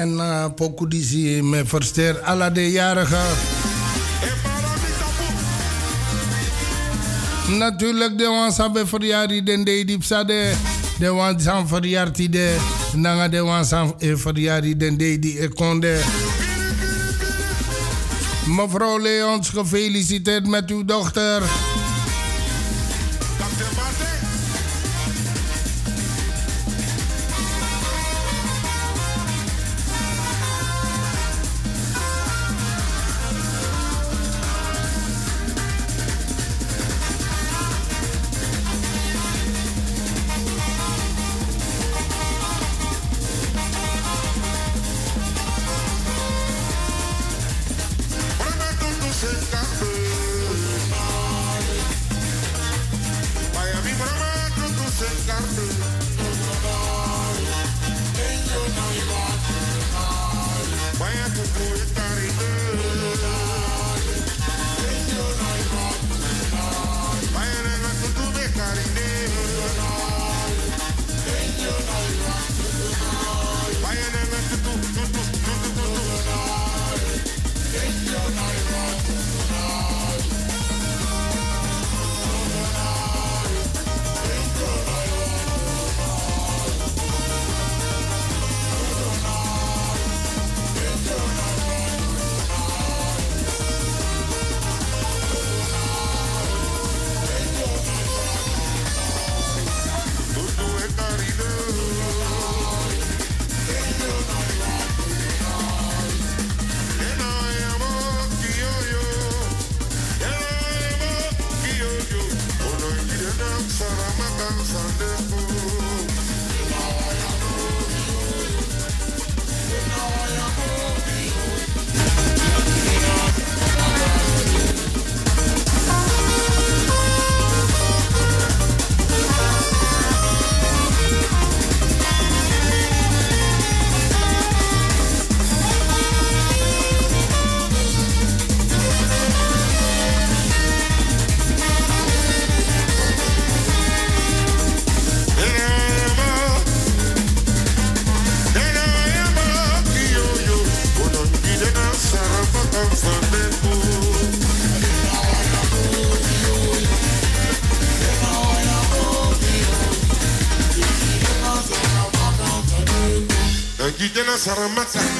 En uh, met verster alla de jarigen. Natuurlijk de wan sabe verjari den de diep sade. De wan san verjari de. Nanga de wan san verjari den de die ekonde. Mevrouw Leons, gefeliciteerd met uw dochter. danser matin.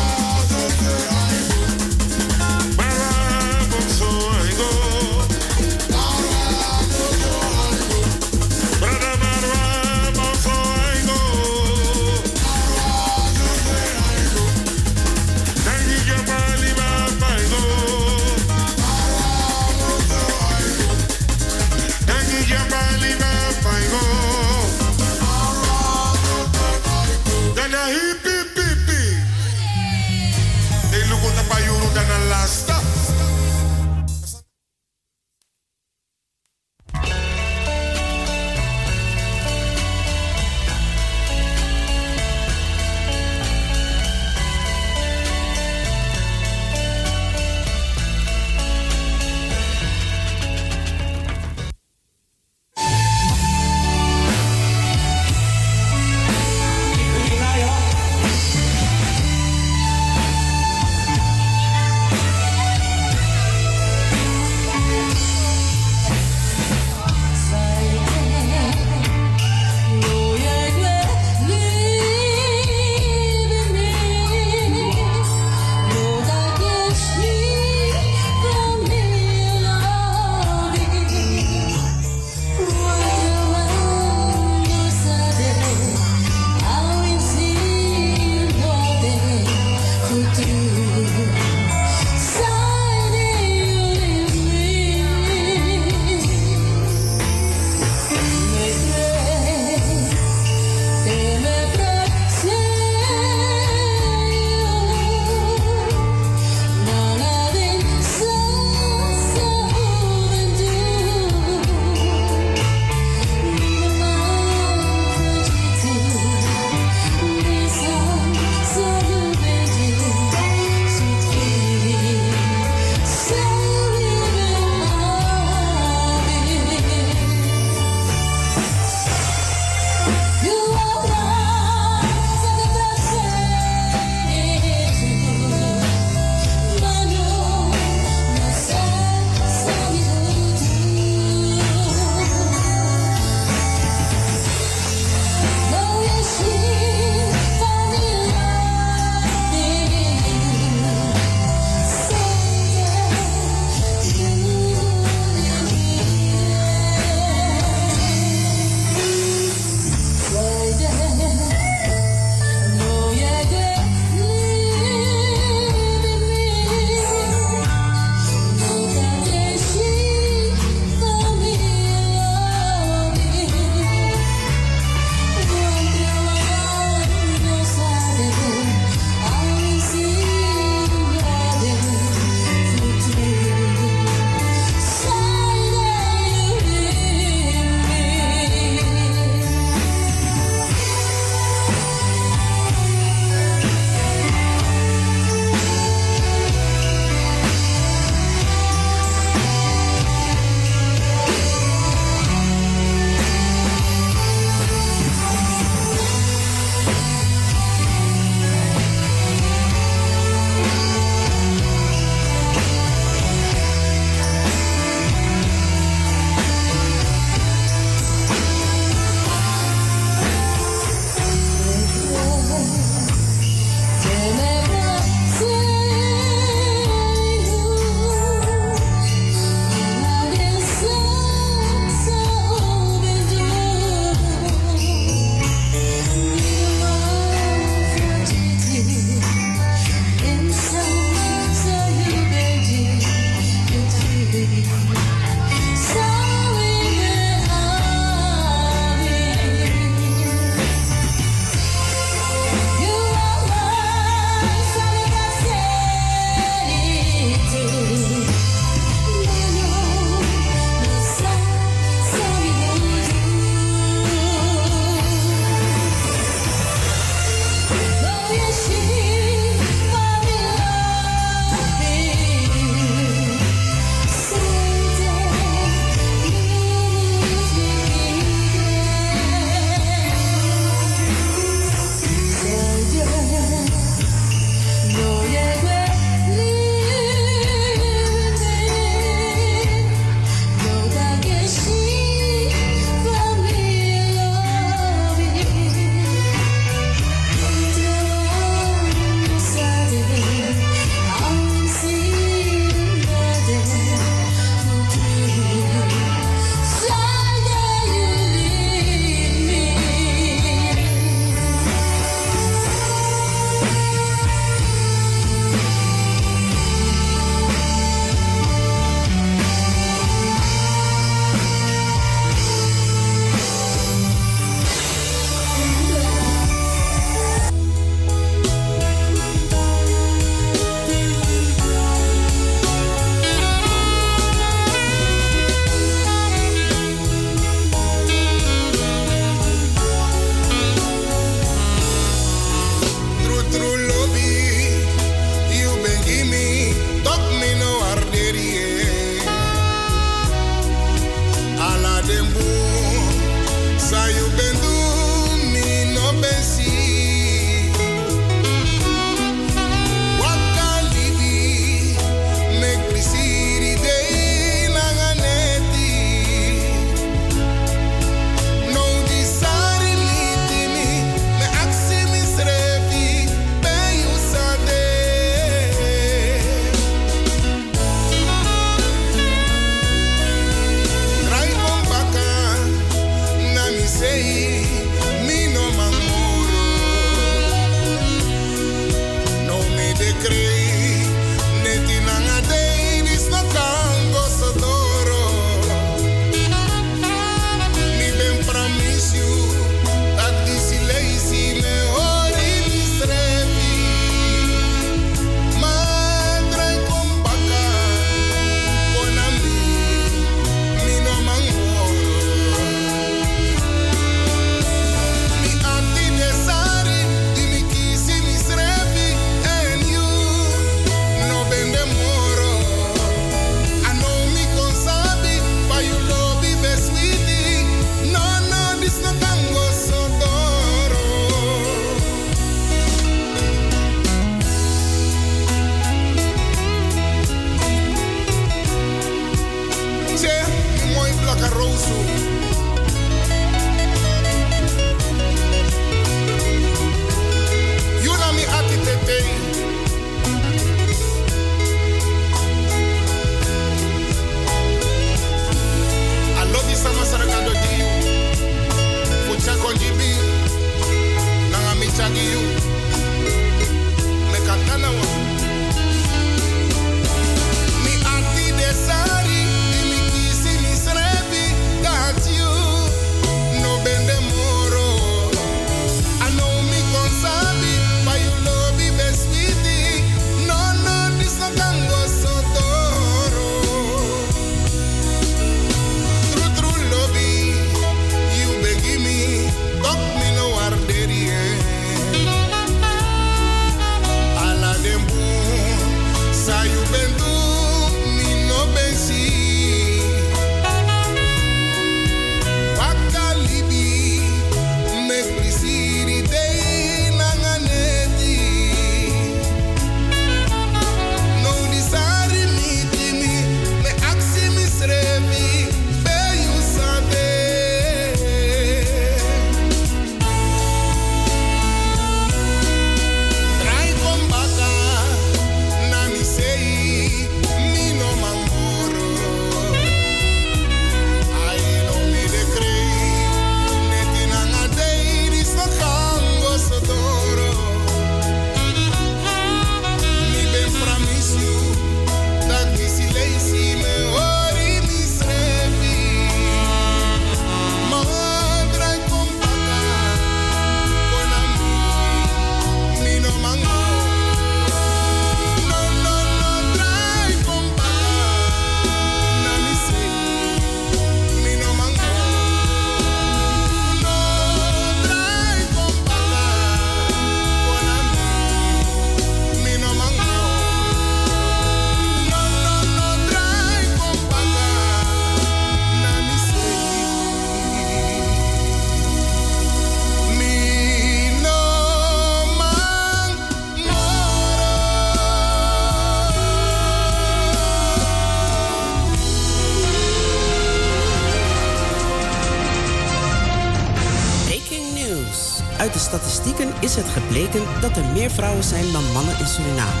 Gebleken dat er meer vrouwen zijn dan mannen in Suriname.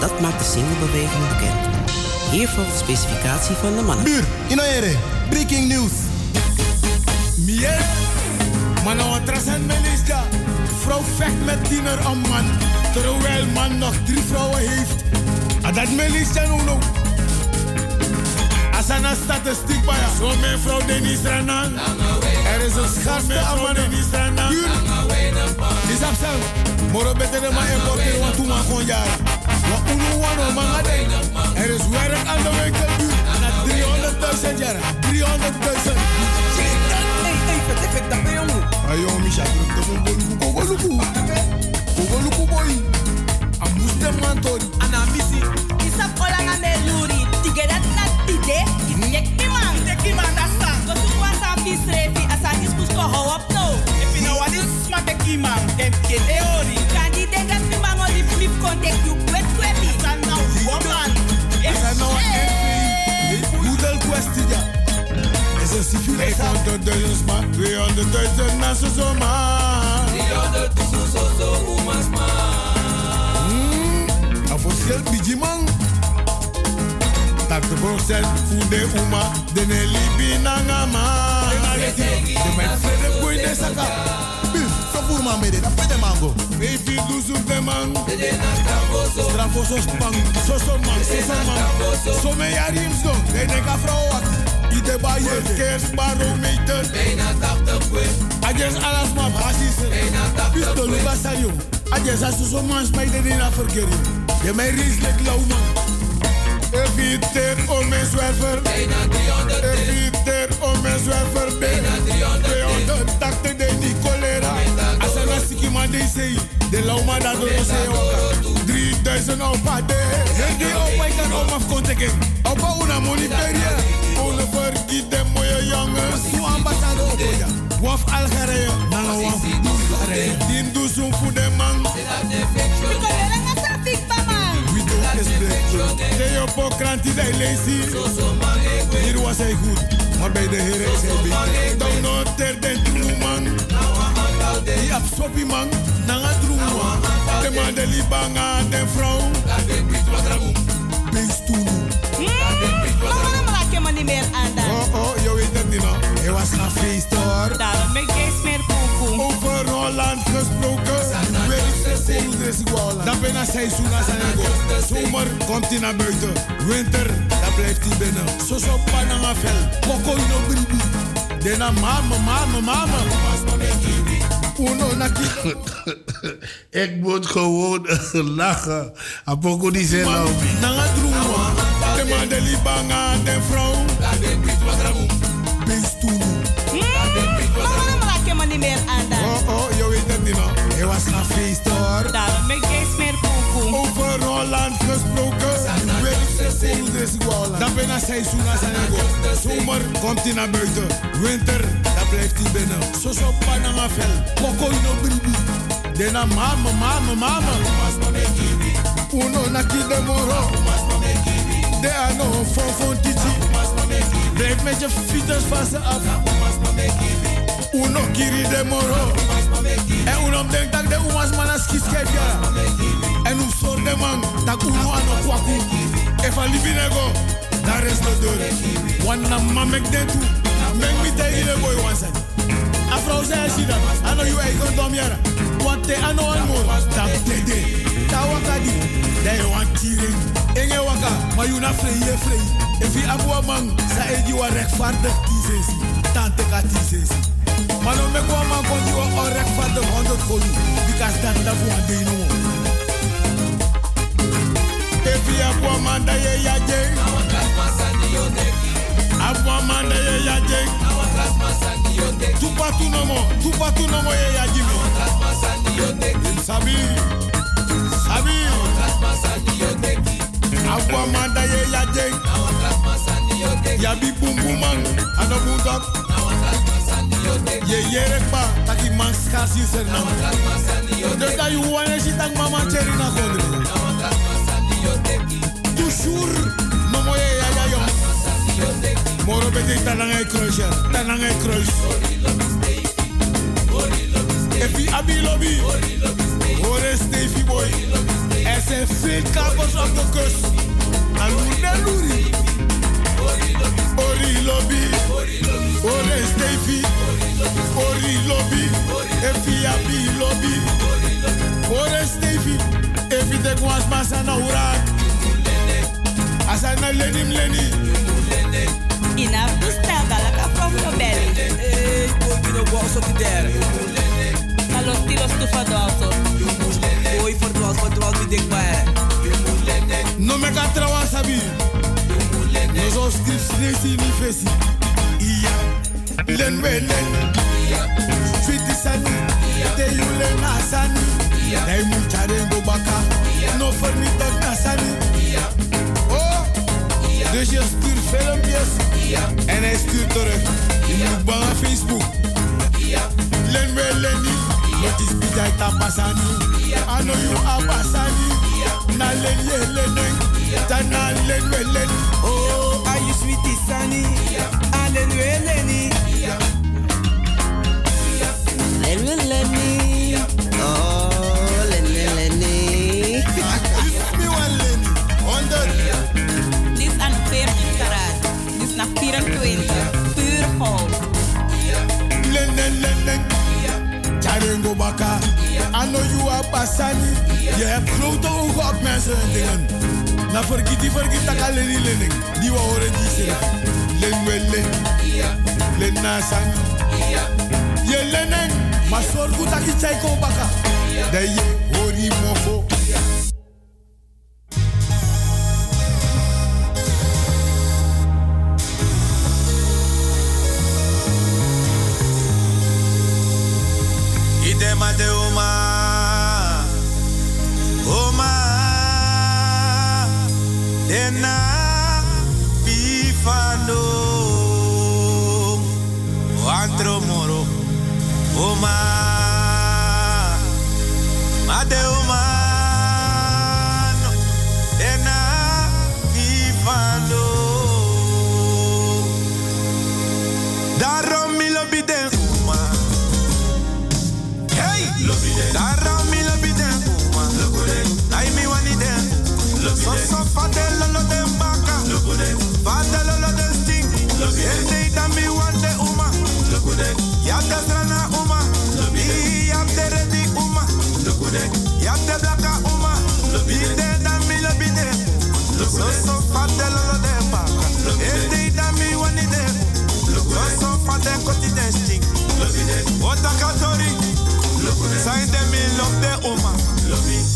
Dat maakt de singlebeweging bekend. Hier volgt de specificatie van de mannen. Buur, Inoere, breaking news. Mier, mano trasan melisja. Vrouw vecht met tiener om man, terwijl man nog drie vrouwen heeft. En dat melisja nu nog. Asana statistiek bij zo mijn vrouw Denis Ranan. Er is een schaarste aan man Denis Ranan. Buur, is absent. Moro beter de man importeren wat toen maar gewoon jaren. Wat unu wano man ade. Er is werk aan de winkel buur. Na 300.000 jaren. 300.000. Hey, hey, vet, vet, dat ben jongen. Ayo, Misha, druk de van Boluku, Boluku. Boluku boy. Amus de man tori. Ana misi. Isa kola nga me luri. Tigera na tide. Inyek kimang. Inyek kimang da sa. Kosu wasa bisrefi. Asa diskus kimang. Dem ke teori. Kandi denga kimang oli flip contact you. Wet kwebi. Asa na woman. Asa na wa Moedel kwestie ja. Is een civiele zaak. 500.000 man. 200.000 na zo zo man. 300.000 zo zo oemas man. Hmm. Afosiel biji man. Tak de procent voor de uma. De ne libi nanga man. De met vrede boy de saka. So voor man mede, dat pede mango. Baby doezoek de man. Strafo so spang. So so man. So so man. So me ja rims don. De denk a vrouw wat. Ite ba je kers baro meter. Bijna 80 kwe. Ajes alas ma basis. Bijna 80 kwe. Pisto. Ajes asu so man smai de dina verkeri. Je mij ries lek lauw man. Eviter om mijn zwerver. Bijna 300. Eviter om mijn zwerver. Bijna 300. 280 man de. De man dat door se waka. 3000 op pade. Hende op ik kan om af konteken. Op una monitoria. Ole vergiet de mooie jongens. Su ambassade op ja. Waf Algerije. Nanga waf Bulgarije. Din doezoen voor de man. We do this break. De yo po kranti de lazy. Hier was hij goed, maar bij de Heer is hij beter. Dan nog ter den troe man. Die absorbi man, nanga man. De man de libanga, de vrouw. Beest toe. Waarom raak je me niet meer aan dan? Oh, oh, je weet het niet nog. Hij was naar feest hoor. Daarom ben ik geen meer koekoe. Over Holland gesproken. Dan ben je seizoen als hij gaat. Zomer komt hij naar buiten. Winter, dan blijft hij binnen. Zo zo pananga vel. Koko ino bribi. Dena mama, mama, mama. (laughs) Ik moet gewoon lachen. Apoko die zijn nou. Nanga drooma. De man de libanga, de vrouw. Je me niet meer aan dan? Oh, oh, je weet het niet nog. Hij was naar feest hoor. Daarom ben ik meer. Over Holland gesproken. Je, Dan ben je seizoen als hij gaat. Zomer komt hij naar buiten. Winter, blijft hij binnen. Zo zo pananga vel. Koko ino bribi. Dena mama, mama, mama. Uno naki de moro. De ano fon fon titi. Blijf met je fietsers van af. Uno kiri de moro. En uno denkt dat de umas manas kiskef ja. En u soort de man dat uno ano kwaku. Efa libinego. Daar is de deur. Wanna mamek den toe. Mek mi te ine boy wansen. A vrouw zei als je dat. Ano you eigen dom jara. Want te ano an moor. Dat dede. Ta waka di. Dat je want. Enge waka. Maar you na je vrij. If je abuwa man. Sa e die wa rechtvaardig tizesi. Tante ka. Maar no mek wa man kon die wa onrechtvaardig 100 kolu. Because dat dat een ding no more. If you abuwa man da ye ya jeng. Abuwa man da ye ya jeng. Tupa tu no mo. Tupa tu no mo ye ya jimi. Sabi. Sabi. Abuwa man da ye ya jeng. Ya bi bum bum man. Ano bum dok. Ye yerek ba. Taki man skasi ser nam. Dus dat je wane si tak mama cheri na kondre. Toujours. No mo ye ya ya yo. Moro bete tanangay kruis ya. Tanangay kruis. Epi abi lobby. Ore Stevie boy. Er zijn veel kapers op de kust. De loeri. Ori lobby. Ore Stevie. Ori lobby. Efi abi lobby. Ore Stevie. Efi de kwas masa na urak. Asa na lenim Ina bustel da la ka from your belly. Hey, boy, you know to there. Los tiros tu fadoso. Boy, for dwals, for dwals, we denk maar. No me ka trawa sabi. No zo scripts nesi ni fesi. Iya. Len we len. Fiti sani. Te you len asani. Dai mu chare go baka. No for me tak nasani. Dus je stuurt filmpjes. En hij stuurt terug. Je moet bang Facebook. Len we leni. Wat is bijai tapasani. I know you abasani. Na len ye lenen. Tana len we len. Oh, are you sweetie sunny? Alen we leni. Len we leni. Oh, naar 24. Puur goud. Baka. I know you abasani. Je hebt grote ogen op mensen en dingen. Na vergiet die vergiet tak aleni lening. Die we horen die zin. Len we len. Len. Je lenen. Maar zorg dat je baka. Dat je de uma,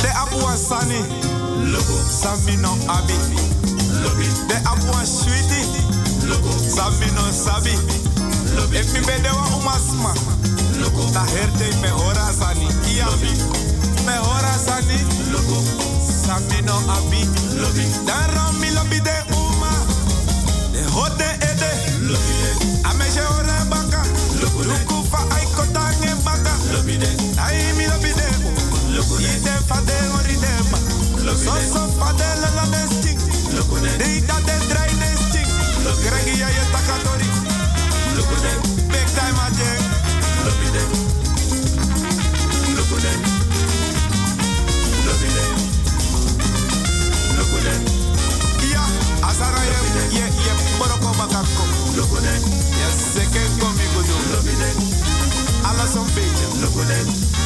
De abuwa sani. Sami no abi. De abuwa sweetie. Sami no sabi. If mi bede wa uma sma. Na herte me hora sani. Iya. Me hora sani. Sami no abi. Dan ram mi lobi de uma. De hode ede. Ameshe ore baka. Luku fa aikota nge baka. Lobi de. Ide fa de ori de ba. So so fa de la la de dry de sting. Gregi ya ye takatori. Big time a jeng. Ja, asara ye ye ye boroko bakako. Ya seke komi som beetje.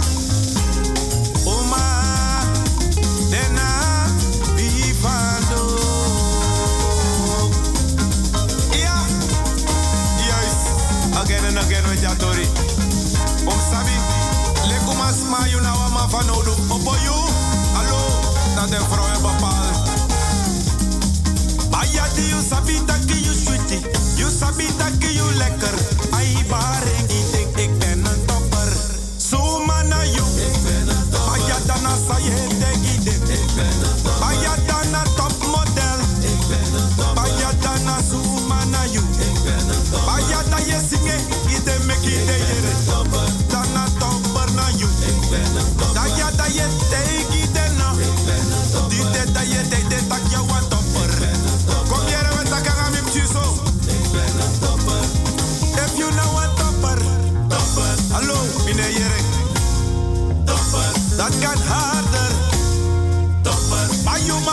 wama vanodu. Opo you. Hallo. Dat de vrouw bepaal. Baya di you sabi taki you sweetie. You sabi taki you lekker.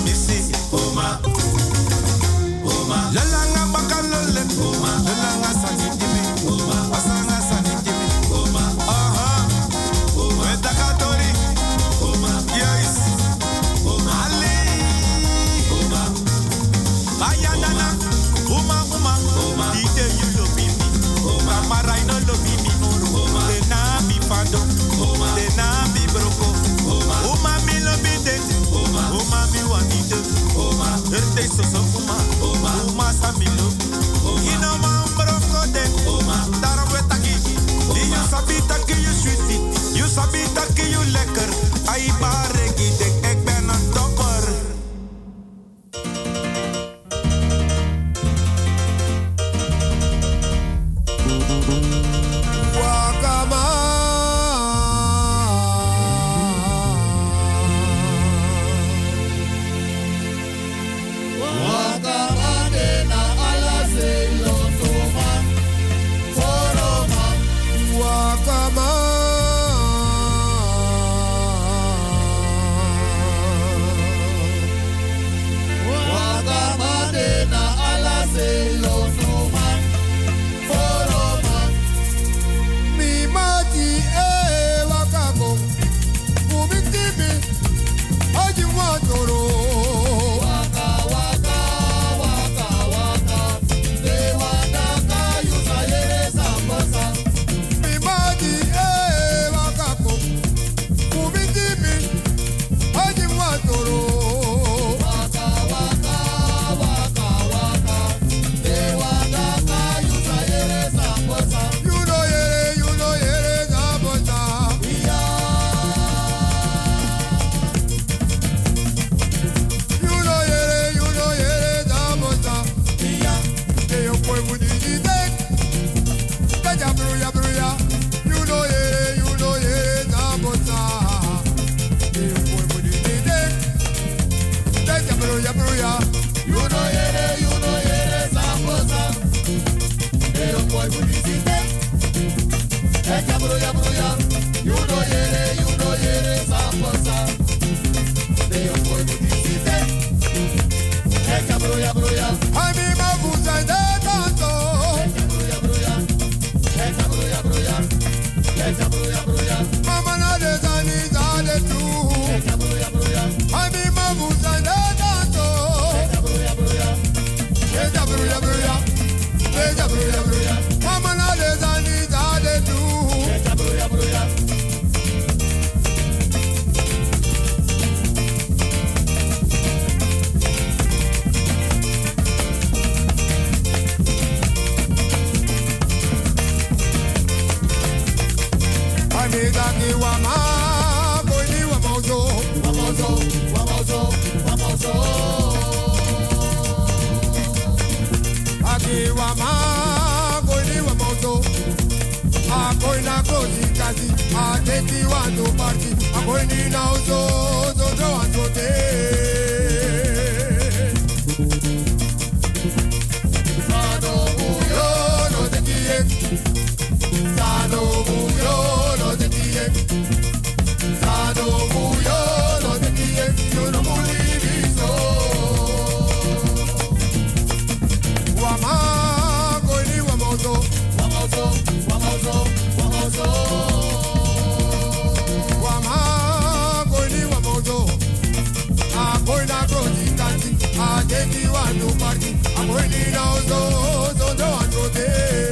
me. Oma. Oma. Lala nga baka lole. Oma. Lala party. I'm going in now, so, so, so, and so, want to party. I'm waiting out, so, so.